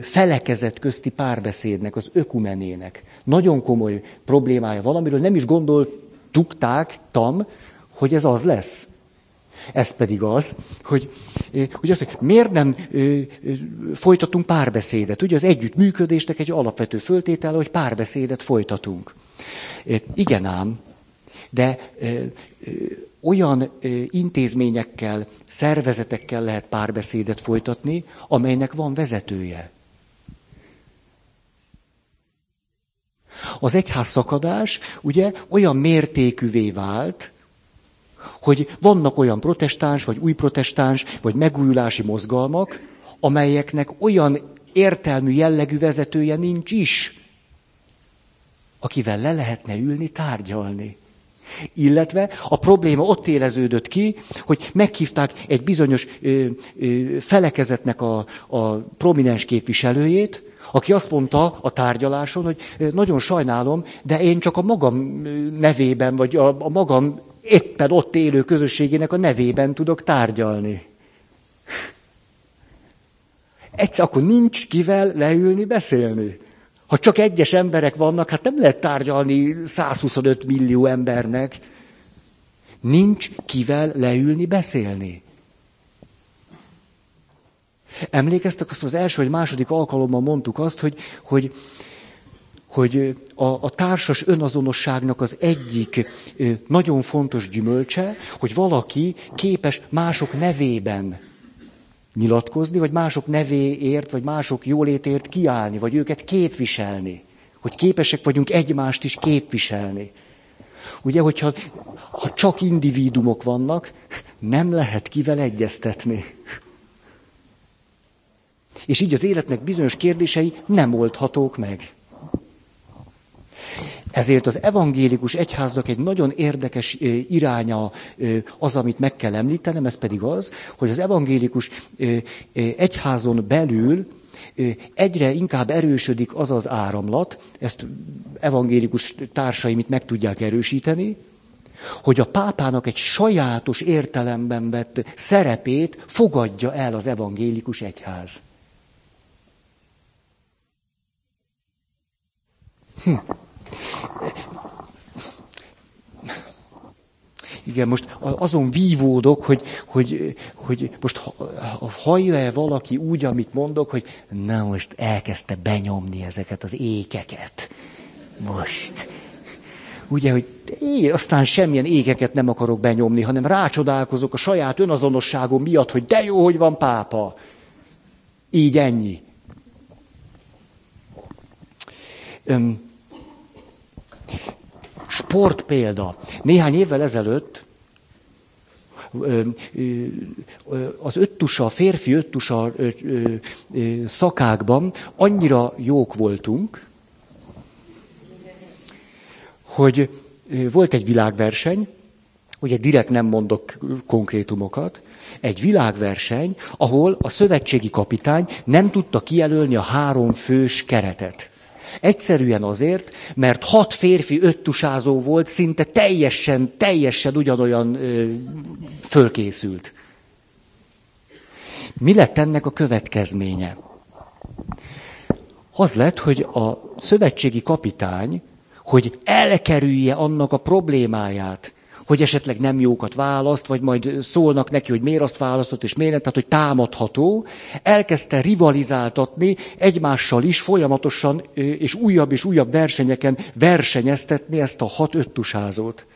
Speaker 1: felekezet közti párbeszédnek, az ökumenének. Nagyon komoly problémája van, amiről nem is gondoltuk, tam, hogy ez az lesz. Ez pedig az, hogy, hogy, az, hogy miért nem folytatunk párbeszédet. Ugye az együttműködésnek egy alapvető föltétele, hogy párbeszédet folytatunk. Igen ám, de olyan intézményekkel, szervezetekkel lehet párbeszédet folytatni, amelynek van vezetője. Az egyház szakadás ugye olyan mértékűvé vált, hogy vannak olyan protestáns, vagy új protestáns, vagy megújulási mozgalmak, amelyeknek olyan értelmű jellegű vezetője nincs is, akivel le lehetne ülni, tárgyalni. Illetve a probléma ott éleződött ki, hogy meghívták egy bizonyos ö, ö, felekezetnek a, a prominens képviselőjét, aki azt mondta a tárgyaláson, hogy nagyon sajnálom, de én csak a magam nevében, vagy a, a magam éppen ott élő közösségének a nevében tudok tárgyalni. Egyszer akkor nincs kivel leülni, beszélni. Ha csak egyes emberek vannak, hát nem lehet tárgyalni 125 millió embernek. Nincs kivel leülni, beszélni. Emlékeztek azt az első vagy második alkalommal mondtuk azt, hogy, hogy, hogy a, a társas önazonosságnak az egyik nagyon fontos gyümölcse, hogy valaki képes mások nevében nyilatkozni, vagy mások nevéért, vagy mások jólétért kiállni, vagy őket képviselni. Hogy képesek vagyunk egymást is képviselni. Ugye, hogyha ha csak individumok vannak, nem lehet kivel egyeztetni. És így az életnek bizonyos kérdései nem oldhatók meg. Ezért az evangélikus egyháznak egy nagyon érdekes iránya az, amit meg kell említenem, ez pedig az, hogy az evangélikus egyházon belül egyre inkább erősödik az az áramlat, ezt evangélikus társaim itt meg tudják erősíteni, hogy a pápának egy sajátos értelemben vett szerepét fogadja el az evangélikus egyház. Hm. Igen, most azon vívódok, hogy, hogy, hogy most hallja-e valaki úgy, amit mondok, hogy na most elkezdte benyomni ezeket az ékeket. Most. Ugye, hogy én aztán semmilyen ékeket nem akarok benyomni, hanem rácsodálkozok a saját önazonosságom miatt, hogy de jó, hogy van pápa. Így ennyi. Öm, Sport példa. Néhány évvel ezelőtt az öttusa, a férfi öttusa szakákban annyira jók voltunk, hogy volt egy világverseny, ugye direkt nem mondok konkrétumokat, egy világverseny, ahol a szövetségi kapitány nem tudta kijelölni a három fős keretet. Egyszerűen azért, mert hat férfi öttusázó volt, szinte teljesen, teljesen ugyanolyan ö, fölkészült. Mi lett ennek a következménye? Az lett, hogy a szövetségi kapitány, hogy elkerülje annak a problémáját, hogy esetleg nem jókat választ, vagy majd szólnak neki, hogy miért azt választott, és miért nem, tehát hogy támadható, elkezdte rivalizáltatni egymással is folyamatosan, és újabb és újabb versenyeken versenyeztetni ezt a hat öttusázót.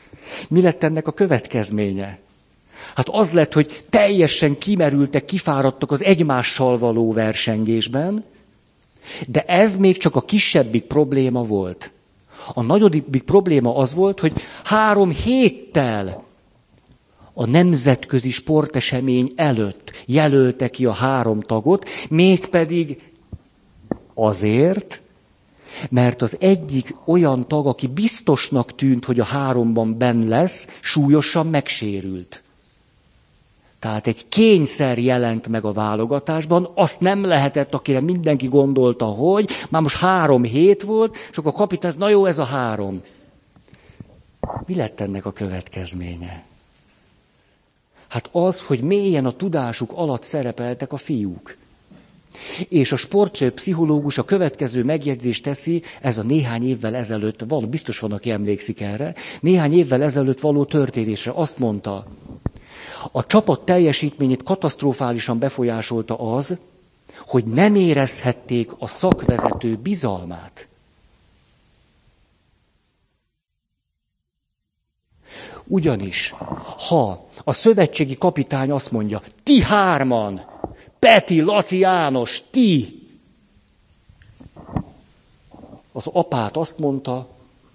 Speaker 1: Mi lett ennek a következménye? Hát az lett, hogy teljesen kimerültek, kifáradtak az egymással való versengésben, de ez még csak a kisebbik probléma volt. A nagyobbik probléma az volt, hogy három héttel a nemzetközi sportesemény előtt jelölte ki a három tagot, mégpedig azért, mert az egyik olyan tag, aki biztosnak tűnt, hogy a háromban benn lesz, súlyosan megsérült. Tehát egy kényszer jelent meg a válogatásban, azt nem lehetett, akire mindenki gondolta, hogy már most három hét volt, és akkor a kapitány, na jó, ez a három. Mi lett ennek a következménye? Hát az, hogy mélyen a tudásuk alatt szerepeltek a fiúk. És a sportpszichológus a következő megjegyzést teszi, ez a néhány évvel ezelőtt, való, biztos van, aki emlékszik erre, néhány évvel ezelőtt való történésre azt mondta, a csapat teljesítményét katasztrofálisan befolyásolta az, hogy nem érezhették a szakvezető bizalmát. Ugyanis, ha a szövetségi kapitány azt mondja, ti hárman, Peti, Laci János, ti, az apát azt mondta,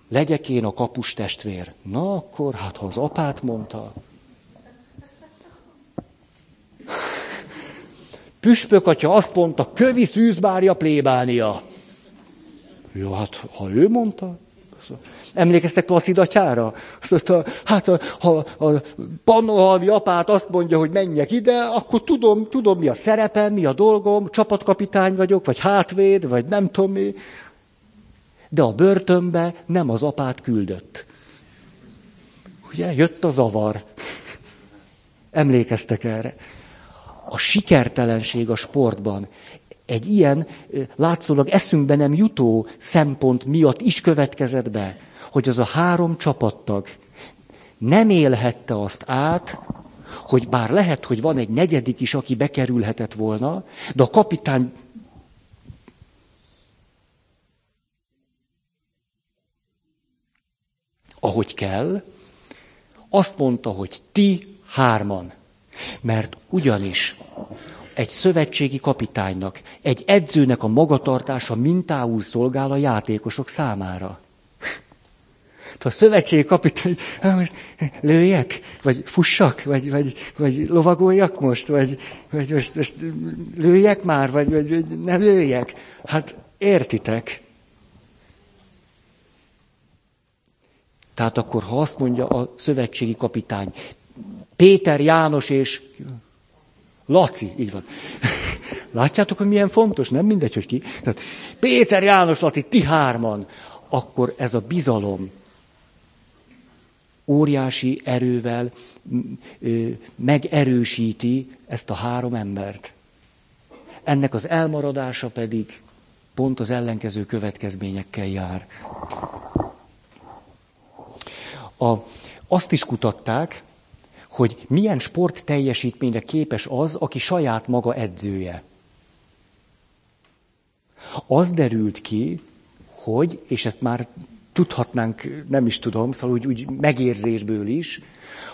Speaker 1: legyek én a kapus testvér. Na akkor, hát ha az apát mondta, Püspök atya azt mondta, kövi szűzbárja plébánia. Jó, hát ha ő mondta, Emlékeztek Placid atyára? Azt hát ha a Pannohalmi apát azt mondja, hogy menjek ide, akkor tudom, tudom mi a szerepem, mi a dolgom, csapatkapitány vagyok, vagy hátvéd, vagy nem tudom mi. De a börtönbe nem az apát küldött. Ugye, jött a zavar. Emlékeztek erre a sikertelenség a sportban egy ilyen látszólag eszünkbe nem jutó szempont miatt is következett be, hogy az a három csapattag nem élhette azt át, hogy bár lehet, hogy van egy negyedik is, aki bekerülhetett volna, de a kapitány ahogy kell, azt mondta, hogy ti hárman. Mert ugyanis egy szövetségi kapitánynak, egy edzőnek a magatartása mintául szolgál a játékosok számára. A szövetségi kapitány, most lőjek, vagy fussak, vagy, vagy, vagy lovagoljak most, vagy, vagy most, most lőjek már, vagy, vagy, vagy nem lőjek. Hát értitek. Tehát akkor, ha azt mondja a szövetségi kapitány, Péter, János és Laci, így van. Látjátok, hogy milyen fontos? Nem mindegy, hogy ki. Tehát Péter, János, Laci, ti hárman. Akkor ez a bizalom óriási erővel megerősíti ezt a három embert. Ennek az elmaradása pedig pont az ellenkező következményekkel jár. A, azt is kutatták, hogy milyen sport teljesítményre képes az, aki saját maga edzője. Az derült ki, hogy, és ezt már tudhatnánk, nem is tudom, szóval úgy, úgy megérzésből is,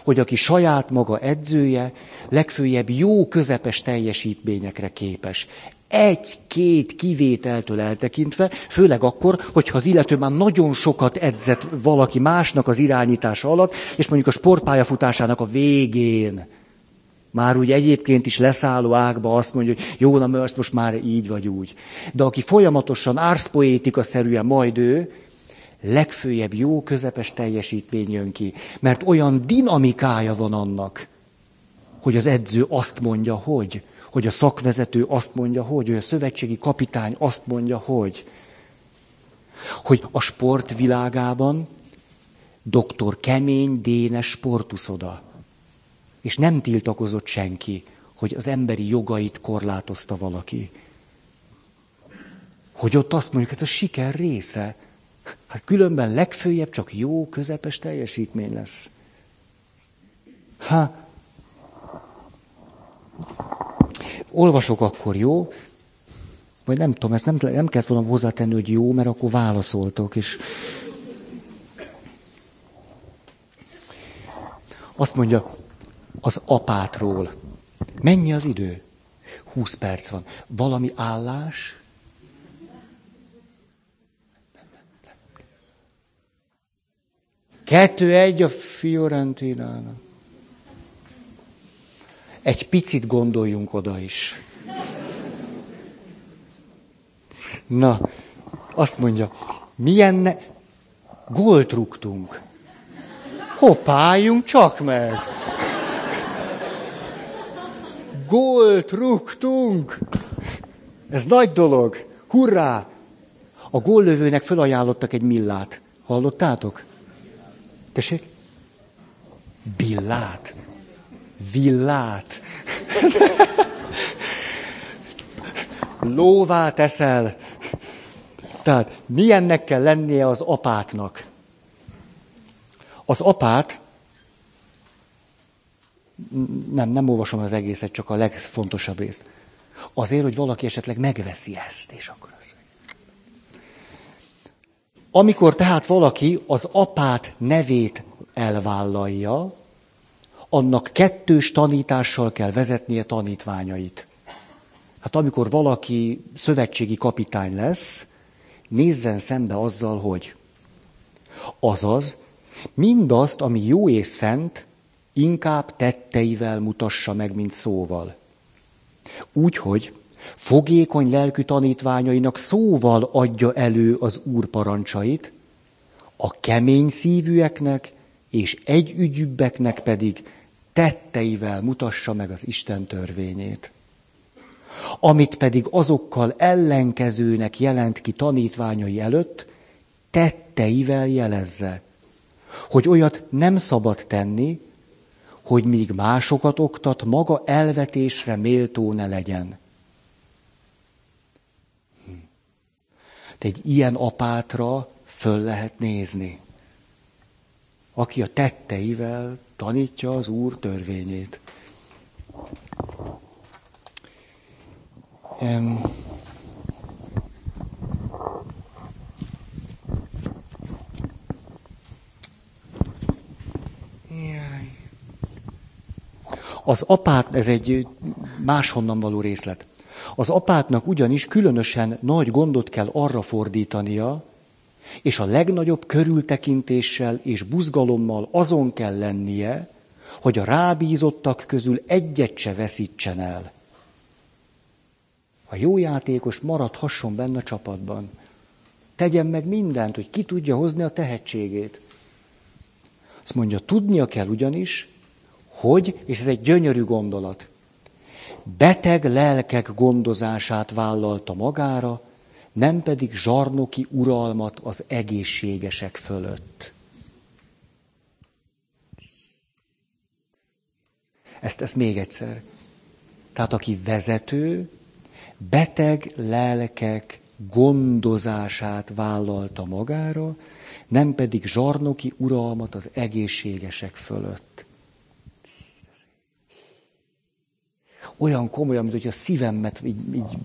Speaker 1: hogy aki saját maga edzője, legfőjebb jó közepes teljesítményekre képes egy-két kivételtől eltekintve, főleg akkor, hogyha az illető már nagyon sokat edzett valaki másnak az irányítása alatt, és mondjuk a sportpályafutásának a végén már úgy egyébként is leszálló ágba azt mondja, hogy jó, na mert most már így vagy úgy. De aki folyamatosan árszpoétika szerűen majd ő, legfőjebb jó közepes teljesítmény jön ki. Mert olyan dinamikája van annak, hogy az edző azt mondja, hogy hogy a szakvezető azt mondja, hogy, hogy a szövetségi kapitány azt mondja, hogy. Hogy a sport világában doktor kemény, dénes sportuszoda. És nem tiltakozott senki, hogy az emberi jogait korlátozta valaki. Hogy ott azt mondjuk, hogy a siker része. Hát különben legfőjebb csak jó, közepes teljesítmény lesz. Ha, olvasok akkor, jó? Vagy nem tudom, ezt nem, nem kellett volna hozzátenni, hogy jó, mert akkor válaszoltok, és... Azt mondja, az apátról. Mennyi az idő? 20 perc van. Valami állás? Kettő egy a Fiorentinának. Egy picit gondoljunk oda is. Na, azt mondja, milyen ne... gólt rúgtunk. Hoppáljunk csak meg! Gólt rúgtunk! Ez nagy dolog. Hurrá! A góllövőnek felajánlottak egy millát. Hallottátok? Tessék? Billát. Villát. Lóvá teszel. Tehát milyennek kell lennie az apátnak? Az apát, nem, nem olvasom az egészet, csak a legfontosabb részt. Azért, hogy valaki esetleg megveszi ezt, és akkor az. Amikor tehát valaki az apát nevét elvállalja, annak kettős tanítással kell vezetnie tanítványait. Hát amikor valaki szövetségi kapitány lesz, nézzen szembe azzal, hogy azaz, mindazt, ami jó és szent, inkább tetteivel mutassa meg, mint szóval. Úgyhogy fogékony lelkű tanítványainak szóval adja elő az Úr parancsait, a kemény szívűeknek és együgyűbbeknek pedig tetteivel mutassa meg az Isten törvényét. Amit pedig azokkal ellenkezőnek jelent ki tanítványai előtt, tetteivel jelezze, hogy olyat nem szabad tenni, hogy míg másokat oktat, maga elvetésre méltó ne legyen. De egy ilyen apátra föl lehet nézni, aki a tetteivel tanítja az Úr törvényét. Um, Az apát, ez egy máshonnan való részlet. Az apátnak ugyanis különösen nagy gondot kell arra fordítania, és a legnagyobb körültekintéssel és buzgalommal azon kell lennie, hogy a rábízottak közül egyet se veszítsen el. A jó játékos maradhasson benne a csapatban. Tegyen meg mindent, hogy ki tudja hozni a tehetségét. Azt mondja, tudnia kell ugyanis, hogy, és ez egy gyönyörű gondolat, beteg lelkek gondozását vállalta magára, nem pedig zsarnoki uralmat az egészségesek fölött. Ezt, ezt még egyszer. Tehát aki vezető, beteg lelkek gondozását vállalta magára, nem pedig zsarnoki uralmat az egészségesek fölött. Olyan komolyan, mint a szívemet így, így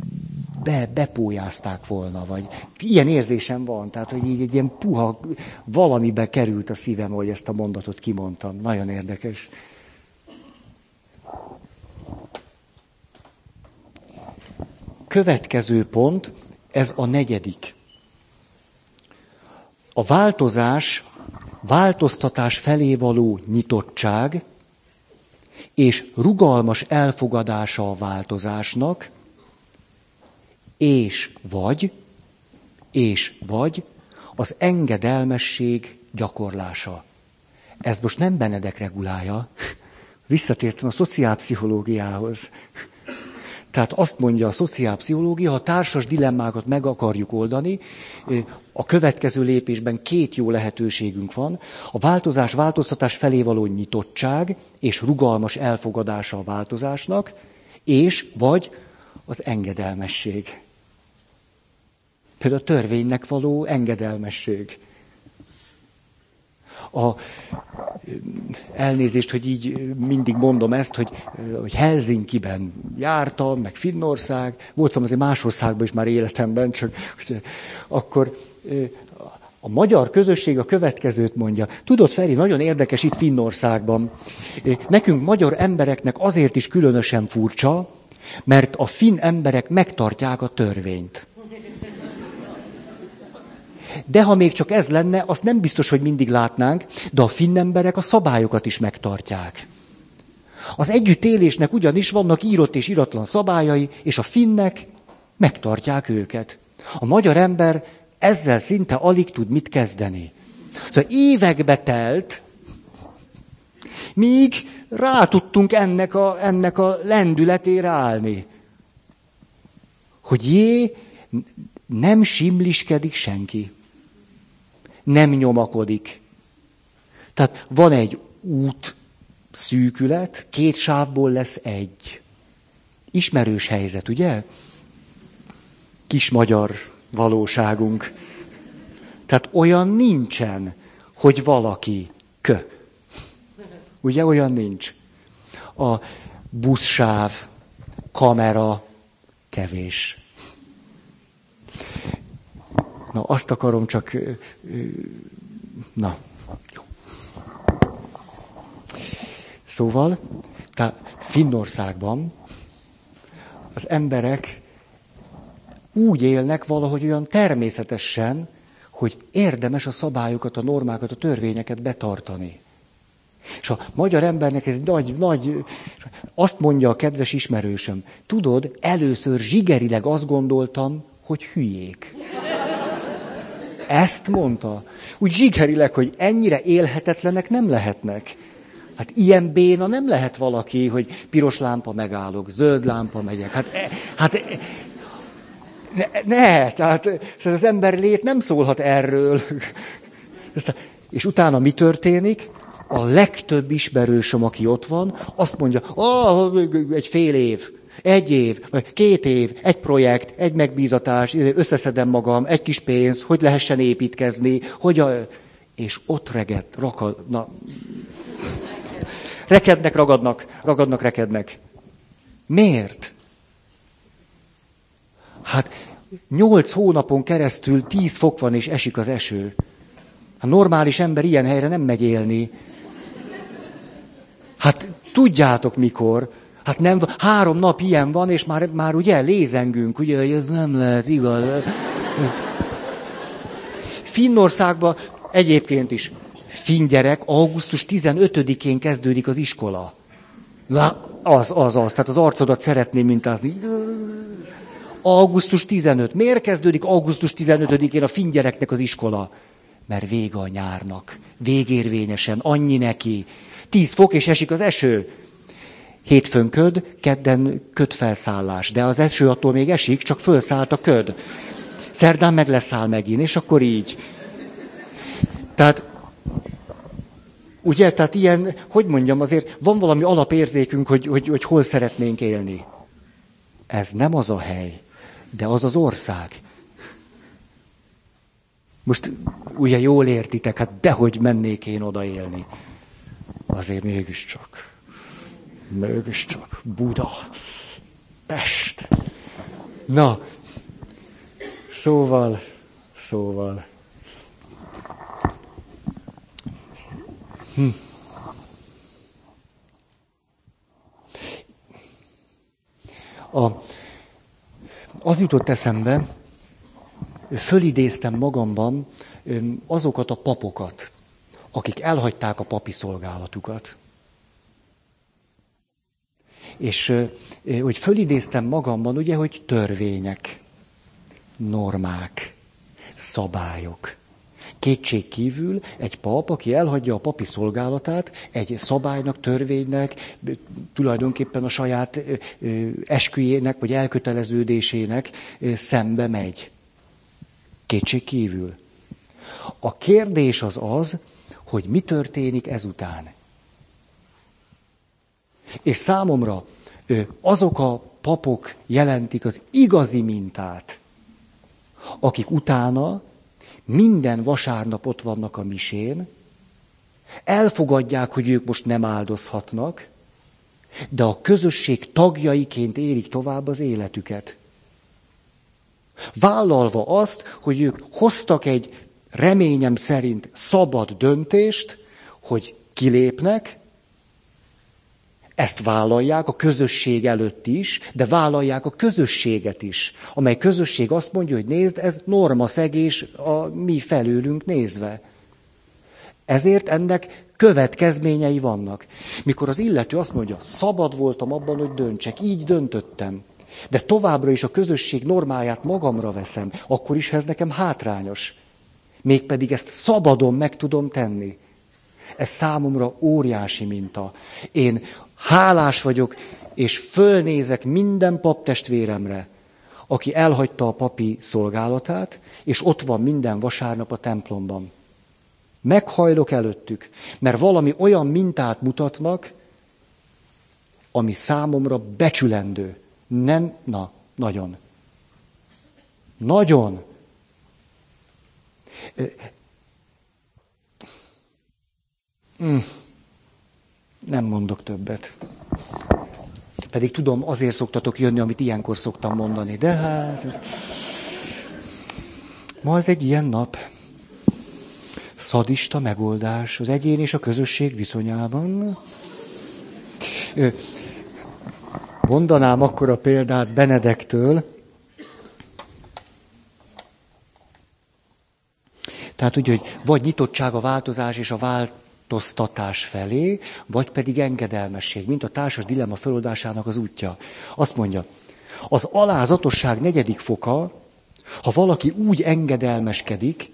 Speaker 1: be, bepójázták volna, vagy ilyen érzésem van, tehát, hogy így egy ilyen puha valamibe került a szívem, hogy ezt a mondatot kimondtam. Nagyon érdekes. Következő pont, ez a negyedik. A változás, változtatás felé való nyitottság, és rugalmas elfogadása a változásnak, és vagy, és vagy az engedelmesség gyakorlása. Ez most nem Benedek regulája, visszatértem a szociálpszichológiához. Tehát azt mondja a szociálpszichológia, ha társas dilemmákat meg akarjuk oldani, a következő lépésben két jó lehetőségünk van. A változás, változtatás felé való nyitottság és rugalmas elfogadása a változásnak, és vagy az engedelmesség. Például a törvénynek való engedelmesség. A, elnézést, hogy így mindig mondom ezt, hogy, hogy Helsinki-ben jártam, meg Finnország, voltam azért más országban is már életemben, csak hogy akkor a magyar közösség a következőt mondja. Tudod, Feri, nagyon érdekes itt Finnországban. Nekünk magyar embereknek azért is különösen furcsa, mert a finn emberek megtartják a törvényt. De ha még csak ez lenne, azt nem biztos, hogy mindig látnánk, de a finn emberek a szabályokat is megtartják. Az együttélésnek ugyanis vannak írott és iratlan szabályai, és a finnek megtartják őket. A magyar ember ezzel szinte alig tud mit kezdeni. Szóval évekbe telt, míg rá tudtunk ennek a, ennek a lendületére állni. Hogy jé, nem simliskedik senki. Nem nyomakodik. Tehát van egy út szűkület, két sávból lesz egy. Ismerős helyzet, ugye? Kis magyar valóságunk. Tehát olyan nincsen, hogy valaki kö. Ugye olyan nincs. A buszsáv, kamera, kevés. Na, azt akarom csak... Na. Szóval, tehát Finnországban az emberek úgy élnek valahogy olyan természetesen, hogy érdemes a szabályokat, a normákat, a törvényeket betartani. És a magyar embernek ez nagy, nagy, azt mondja a kedves ismerősöm, tudod, először zsigerileg azt gondoltam, hogy hülyék. Ezt mondta. Úgy zsigerileg, hogy ennyire élhetetlenek nem lehetnek. Hát ilyen béna nem lehet valaki, hogy piros lámpa megállok, zöld lámpa megyek. Hát, e, hát e, ne, ne, tehát az ember lét nem szólhat erről. És utána mi történik? A legtöbb ismerősöm, aki ott van, azt mondja, oh, egy fél év, egy év, vagy két év, egy projekt, egy megbízatás, összeszedem magam, egy kis pénz, hogy lehessen építkezni, hogy a... És ott reged, rakad, na, rekednek, ragadnak, ragadnak, rekednek. Miért? Hát nyolc hónapon keresztül tíz fok van és esik az eső. A normális ember ilyen helyre nem megy élni. Hát tudjátok mikor. Hát nem, három nap ilyen van, és már, már ugye lézengünk, ugye, hogy ez nem lehet igaz. Finnországban egyébként is finn gyerek, augusztus 15-én kezdődik az iskola. Na, az, az, az. Tehát az arcodat szeretném mintázni. Augusztus 15. Miért kezdődik augusztus 15-én a finn gyereknek az iskola? Mert vége a nyárnak. Végérvényesen, annyi neki. Tíz fok és esik az eső. Hétfőn köd, kedden ködfelszállás. De az eső attól még esik, csak fölszállt a köd. Szerdán meg leszáll megint, és akkor így. Tehát, ugye, tehát ilyen, hogy mondjam, azért van valami alapérzékünk, hogy, hogy, hogy hol szeretnénk élni. Ez nem az a hely, de az az ország. Most ugye jól értitek, hát dehogy mennék én oda élni. Azért mégiscsak. Mégiscsak. Buda. Pest. Na, szóval, szóval. Hm. A, az jutott eszembe, fölidéztem magamban azokat a papokat, akik elhagyták a papi szolgálatukat. És hogy fölidéztem magamban, ugye, hogy törvények, normák, szabályok. Kétség kívül egy pap, aki elhagyja a papi szolgálatát, egy szabálynak, törvénynek, tulajdonképpen a saját esküjének vagy elköteleződésének szembe megy. Kétség kívül. A kérdés az az, hogy mi történik ezután. És számomra azok a papok jelentik az igazi mintát, akik utána minden vasárnap ott vannak a misén, Elfogadják, hogy ők most nem áldozhatnak, de a közösség tagjaiként érik tovább az életüket. Vállalva azt, hogy ők hoztak egy reményem szerint szabad döntést, hogy kilépnek, ezt vállalják a közösség előtt is, de vállalják a közösséget is, amely közösség azt mondja, hogy nézd, ez norma szegés a mi felőlünk nézve. Ezért ennek következményei vannak. Mikor az illető azt mondja, szabad voltam abban, hogy döntsek, így döntöttem, de továbbra is a közösség normáját magamra veszem, akkor is ez nekem hátrányos. Mégpedig ezt szabadon meg tudom tenni. Ez számomra óriási minta. Én hálás vagyok, és fölnézek minden paptestvéremre, aki elhagyta a papi szolgálatát, és ott van minden vasárnap a templomban. Meghajlok előttük, mert valami olyan mintát mutatnak, ami számomra becsülendő. Nem, na, nagyon. Nagyon. Mm. Nem mondok többet. Pedig tudom, azért szoktatok jönni, amit ilyenkor szoktam mondani. De hát... Ma ez egy ilyen nap. Szadista megoldás az egyén és a közösség viszonyában. Mondanám akkor a példát Benedektől. Tehát úgy, hogy vagy nyitottság a változás és a változtatás felé, vagy pedig engedelmesség, mint a társas dilemma föloldásának az útja. Azt mondja, az alázatosság negyedik foka, ha valaki úgy engedelmeskedik,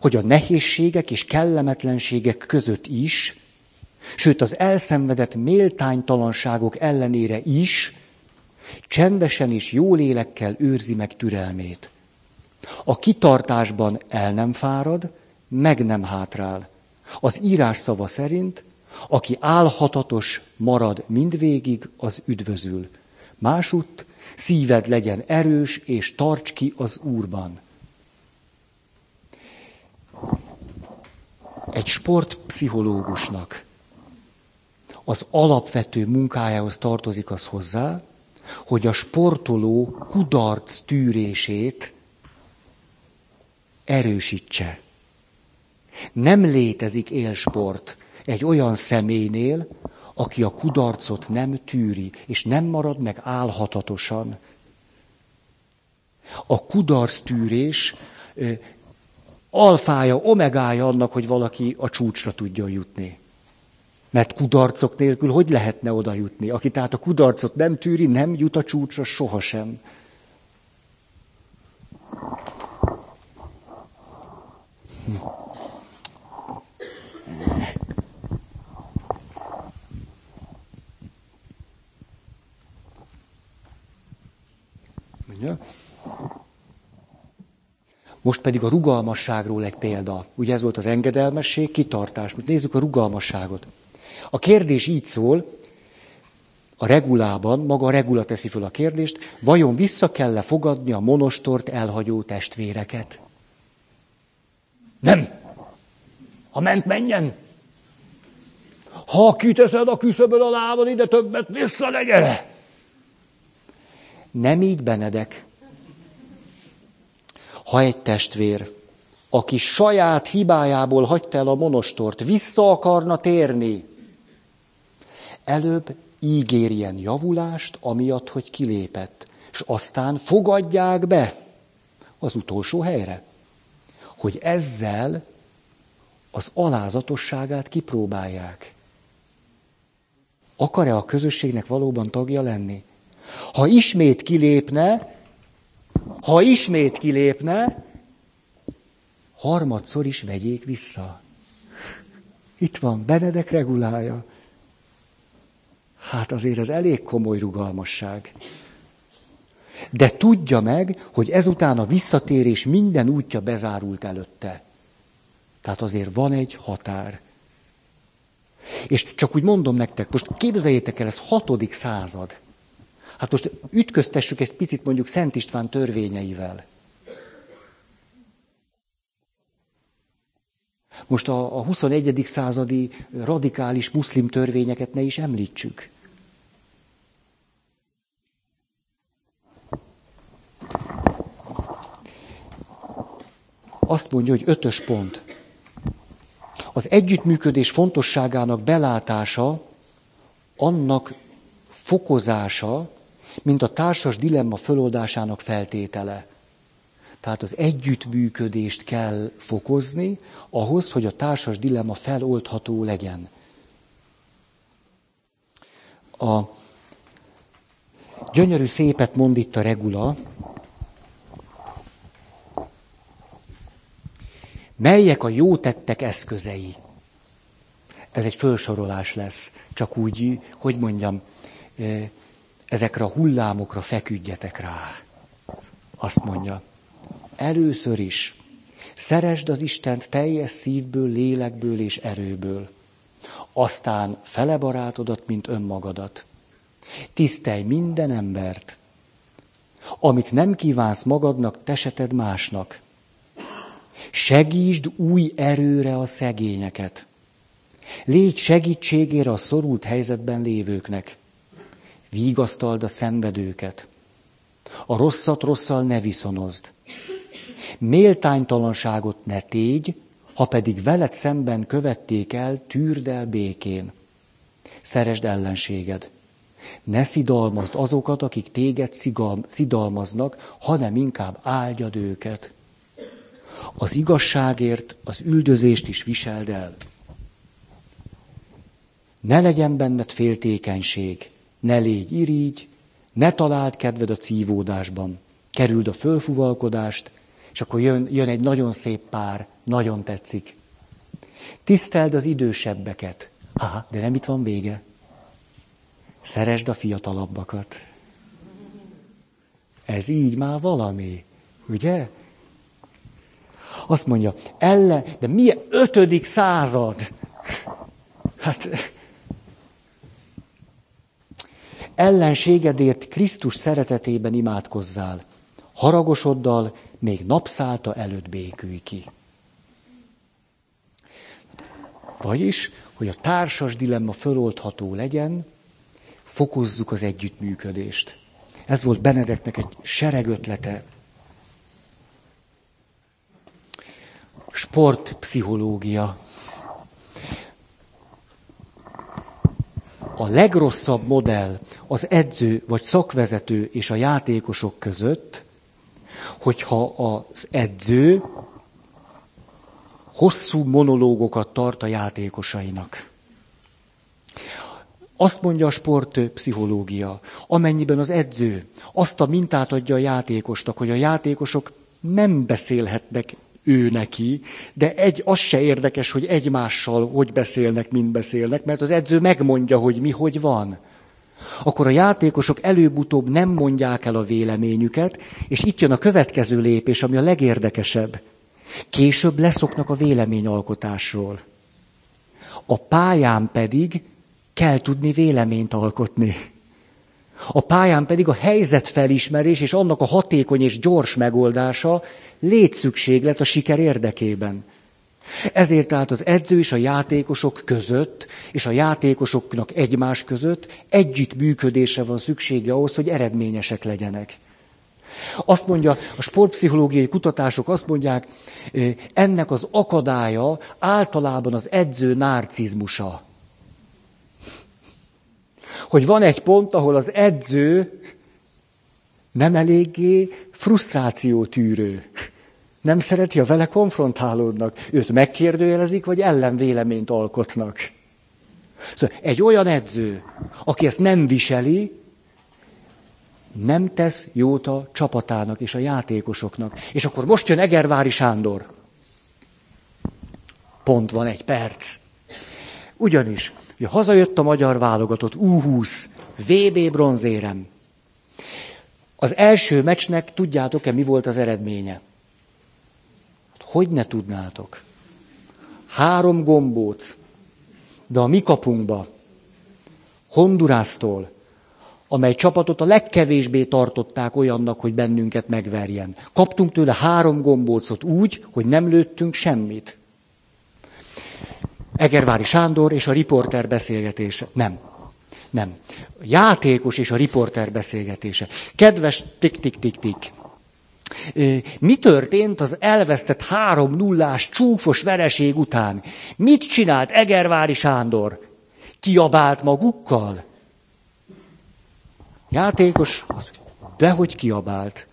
Speaker 1: hogy a nehézségek és kellemetlenségek között is, sőt az elszenvedett méltánytalanságok ellenére is, csendesen és jó lélekkel őrzi meg türelmét. A kitartásban el nem fárad, meg nem hátrál. Az írás szava szerint, aki álhatatos marad mindvégig, az üdvözül. Másutt szíved legyen erős, és tarts ki az Úrban. Egy sportpszichológusnak az alapvető munkájához tartozik az hozzá, hogy a sportoló kudarc tűrését erősítse. Nem létezik élsport egy olyan személynél, aki a kudarcot nem tűri, és nem marad meg álhatatosan. A kudarc tűrés alfája, omegája annak, hogy valaki a csúcsra tudjon jutni. Mert kudarcok nélkül hogy lehetne oda jutni? Aki tehát a kudarcot nem tűri, nem jut a csúcsra sohasem. Hm. Mondja? Most pedig a rugalmasságról egy példa. Ugye ez volt az engedelmesség, kitartás. Most nézzük a rugalmasságot. A kérdés így szól, a regulában, maga a regula teszi föl a kérdést, vajon vissza kell-e fogadni a monostort elhagyó testvéreket? Nem. Ha ment, menjen. Ha kiteszed a küszöbön a lábad, ide többet vissza ne gyere. Nem így Benedek. Ha egy testvér, aki saját hibájából hagyta el a monostort, vissza akarna térni, előbb ígérjen javulást, amiatt, hogy kilépett, és aztán fogadják be az utolsó helyre, hogy ezzel az alázatosságát kipróbálják. Akar-e a közösségnek valóban tagja lenni? Ha ismét kilépne, ha ismét kilépne, harmadszor is vegyék vissza. Itt van, Benedek regulája. Hát azért ez elég komoly rugalmasság. De tudja meg, hogy ezután a visszatérés minden útja bezárult előtte. Tehát azért van egy határ. És csak úgy mondom nektek, most képzeljétek el, ez hatodik század. Hát most ütköztessük ezt picit mondjuk Szent István törvényeivel. Most a, a 21. századi radikális muszlim törvényeket ne is említsük. Azt mondja, hogy ötös pont. Az együttműködés fontosságának belátása, annak fokozása, mint a társas dilemma föloldásának feltétele. Tehát az együttműködést kell fokozni ahhoz, hogy a társas dilemma feloldható legyen. A gyönyörű szépet mond itt a regula, Melyek a jó tettek eszközei? Ez egy fölsorolás lesz, csak úgy, hogy mondjam, ezekre a hullámokra feküdjetek rá. Azt mondja, először is szeresd az Istent teljes szívből, lélekből és erőből. Aztán fele barátodat, mint önmagadat. Tisztelj minden embert. Amit nem kívánsz magadnak, teseted másnak. Segítsd új erőre a szegényeket. Légy segítségére a szorult helyzetben lévőknek. Vígasztald a szenvedőket. A rosszat rosszal ne viszonozd. Méltánytalanságot ne tégy, ha pedig veled szemben követték el, tűrd el békén. Szeresd ellenséged. Ne szidalmazd azokat, akik téged szidalmaznak, hanem inkább áldjad őket. Az igazságért az üldözést is viseld el. Ne legyen benned féltékenység, ne légy irigy, ne találd kedved a cívódásban. Kerüld a fölfuvalkodást, és akkor jön, jön egy nagyon szép pár, nagyon tetszik. Tiszteld az idősebbeket. Aha, de nem itt van vége. Szeresd a fiatalabbakat. Ez így már valami, ugye? Azt mondja, ellen, de milyen ötödik század? Hát ellenségedért Krisztus szeretetében imádkozzál. Haragosoddal még napszálta előtt békülj ki. Vagyis, hogy a társas dilemma föloldható legyen, fokozzuk az együttműködést. Ez volt Benedeknek egy sereg ötlete. Sportpszichológia. A legrosszabb modell az edző vagy szakvezető és a játékosok között, hogyha az edző hosszú monológokat tart a játékosainak. Azt mondja a sportpszichológia, amennyiben az edző azt a mintát adja a játékosnak, hogy a játékosok nem beszélhetnek ő neki, de egy, az se érdekes, hogy egymással hogy beszélnek, mint beszélnek, mert az edző megmondja, hogy mi hogy van. Akkor a játékosok előbb-utóbb nem mondják el a véleményüket, és itt jön a következő lépés, ami a legérdekesebb. Később leszoknak a véleményalkotásról. A pályán pedig kell tudni véleményt alkotni. A pályán pedig a helyzetfelismerés és annak a hatékony és gyors megoldása létszükséglet a siker érdekében. Ezért tehát az edző és a játékosok között, és a játékosoknak egymás között együttműködésre van szüksége ahhoz, hogy eredményesek legyenek. Azt mondja, a sportpszichológiai kutatások azt mondják, ennek az akadálya általában az edző narcizmusa. Hogy van egy pont, ahol az edző nem eléggé frusztrációtűrő. Nem szereti, ha vele konfrontálódnak. Őt megkérdőjelezik, vagy ellenvéleményt alkotnak. Szóval egy olyan edző, aki ezt nem viseli, nem tesz jót a csapatának és a játékosoknak. És akkor most jön Egervári Sándor. Pont van egy perc. Ugyanis, hogy hazajött a magyar válogatott U20, VB bronzérem. Az első meccsnek tudjátok-e, mi volt az eredménye? Hogy ne tudnátok? Három gombóc, de a mi kapunkba, Hondurásztól, amely csapatot a legkevésbé tartották olyannak, hogy bennünket megverjen. Kaptunk tőle három gombócot úgy, hogy nem lőttünk semmit. Egervári Sándor és a riporter beszélgetése. Nem. Nem. A játékos és a riporter beszélgetése. Kedves tik-tik-tik-tik. Mi történt az elvesztett három nullás csúfos vereség után? Mit csinált Egervári Sándor? Kiabált magukkal? Játékos, az dehogy kiabált.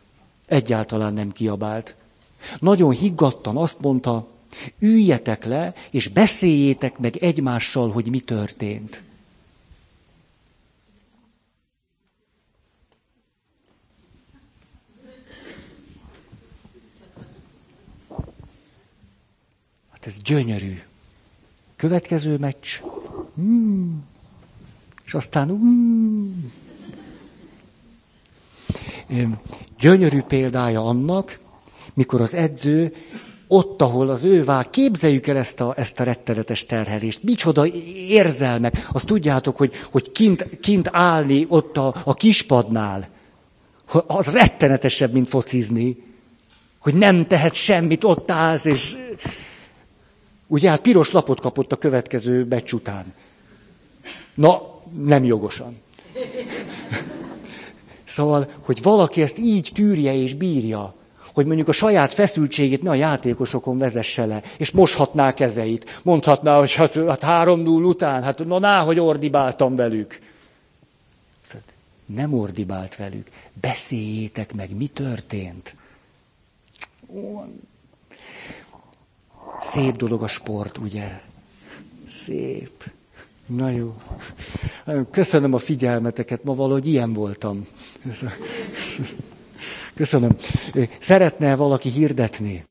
Speaker 1: Egyáltalán nem kiabált. Nagyon higgadtan azt mondta, üljetek le, és beszéljétek meg egymással, hogy mi történt. Hát ez gyönyörű. Következő meccs. Hmm. És aztán... Hmm. Gyönyörű példája annak, mikor az edző ott, ahol az ő vár, képzeljük el ezt a, ezt a rettenetes terhelést. Micsoda érzelmek. Azt tudjátok, hogy, hogy kint, kint állni ott a, a kispadnál, az rettenetesebb, mint focizni. Hogy nem tehet semmit, ott állsz, és ugye hát piros lapot kapott a következő becs után. Na, nem jogosan. Szóval, hogy valaki ezt így tűrje és bírja, hogy mondjuk a saját feszültségét ne a játékosokon vezesse le, és moshatná kezeit. Mondhatná, hogy hát, hát három null után, hát na ná, hogy ordibáltam velük. Szóval nem ordibált velük. Beszéljétek meg, mi történt. Szép dolog a sport, ugye? Szép. Na jó. Köszönöm a figyelmeteket, ma valahogy ilyen voltam. Köszönöm. Szeretne valaki hirdetni?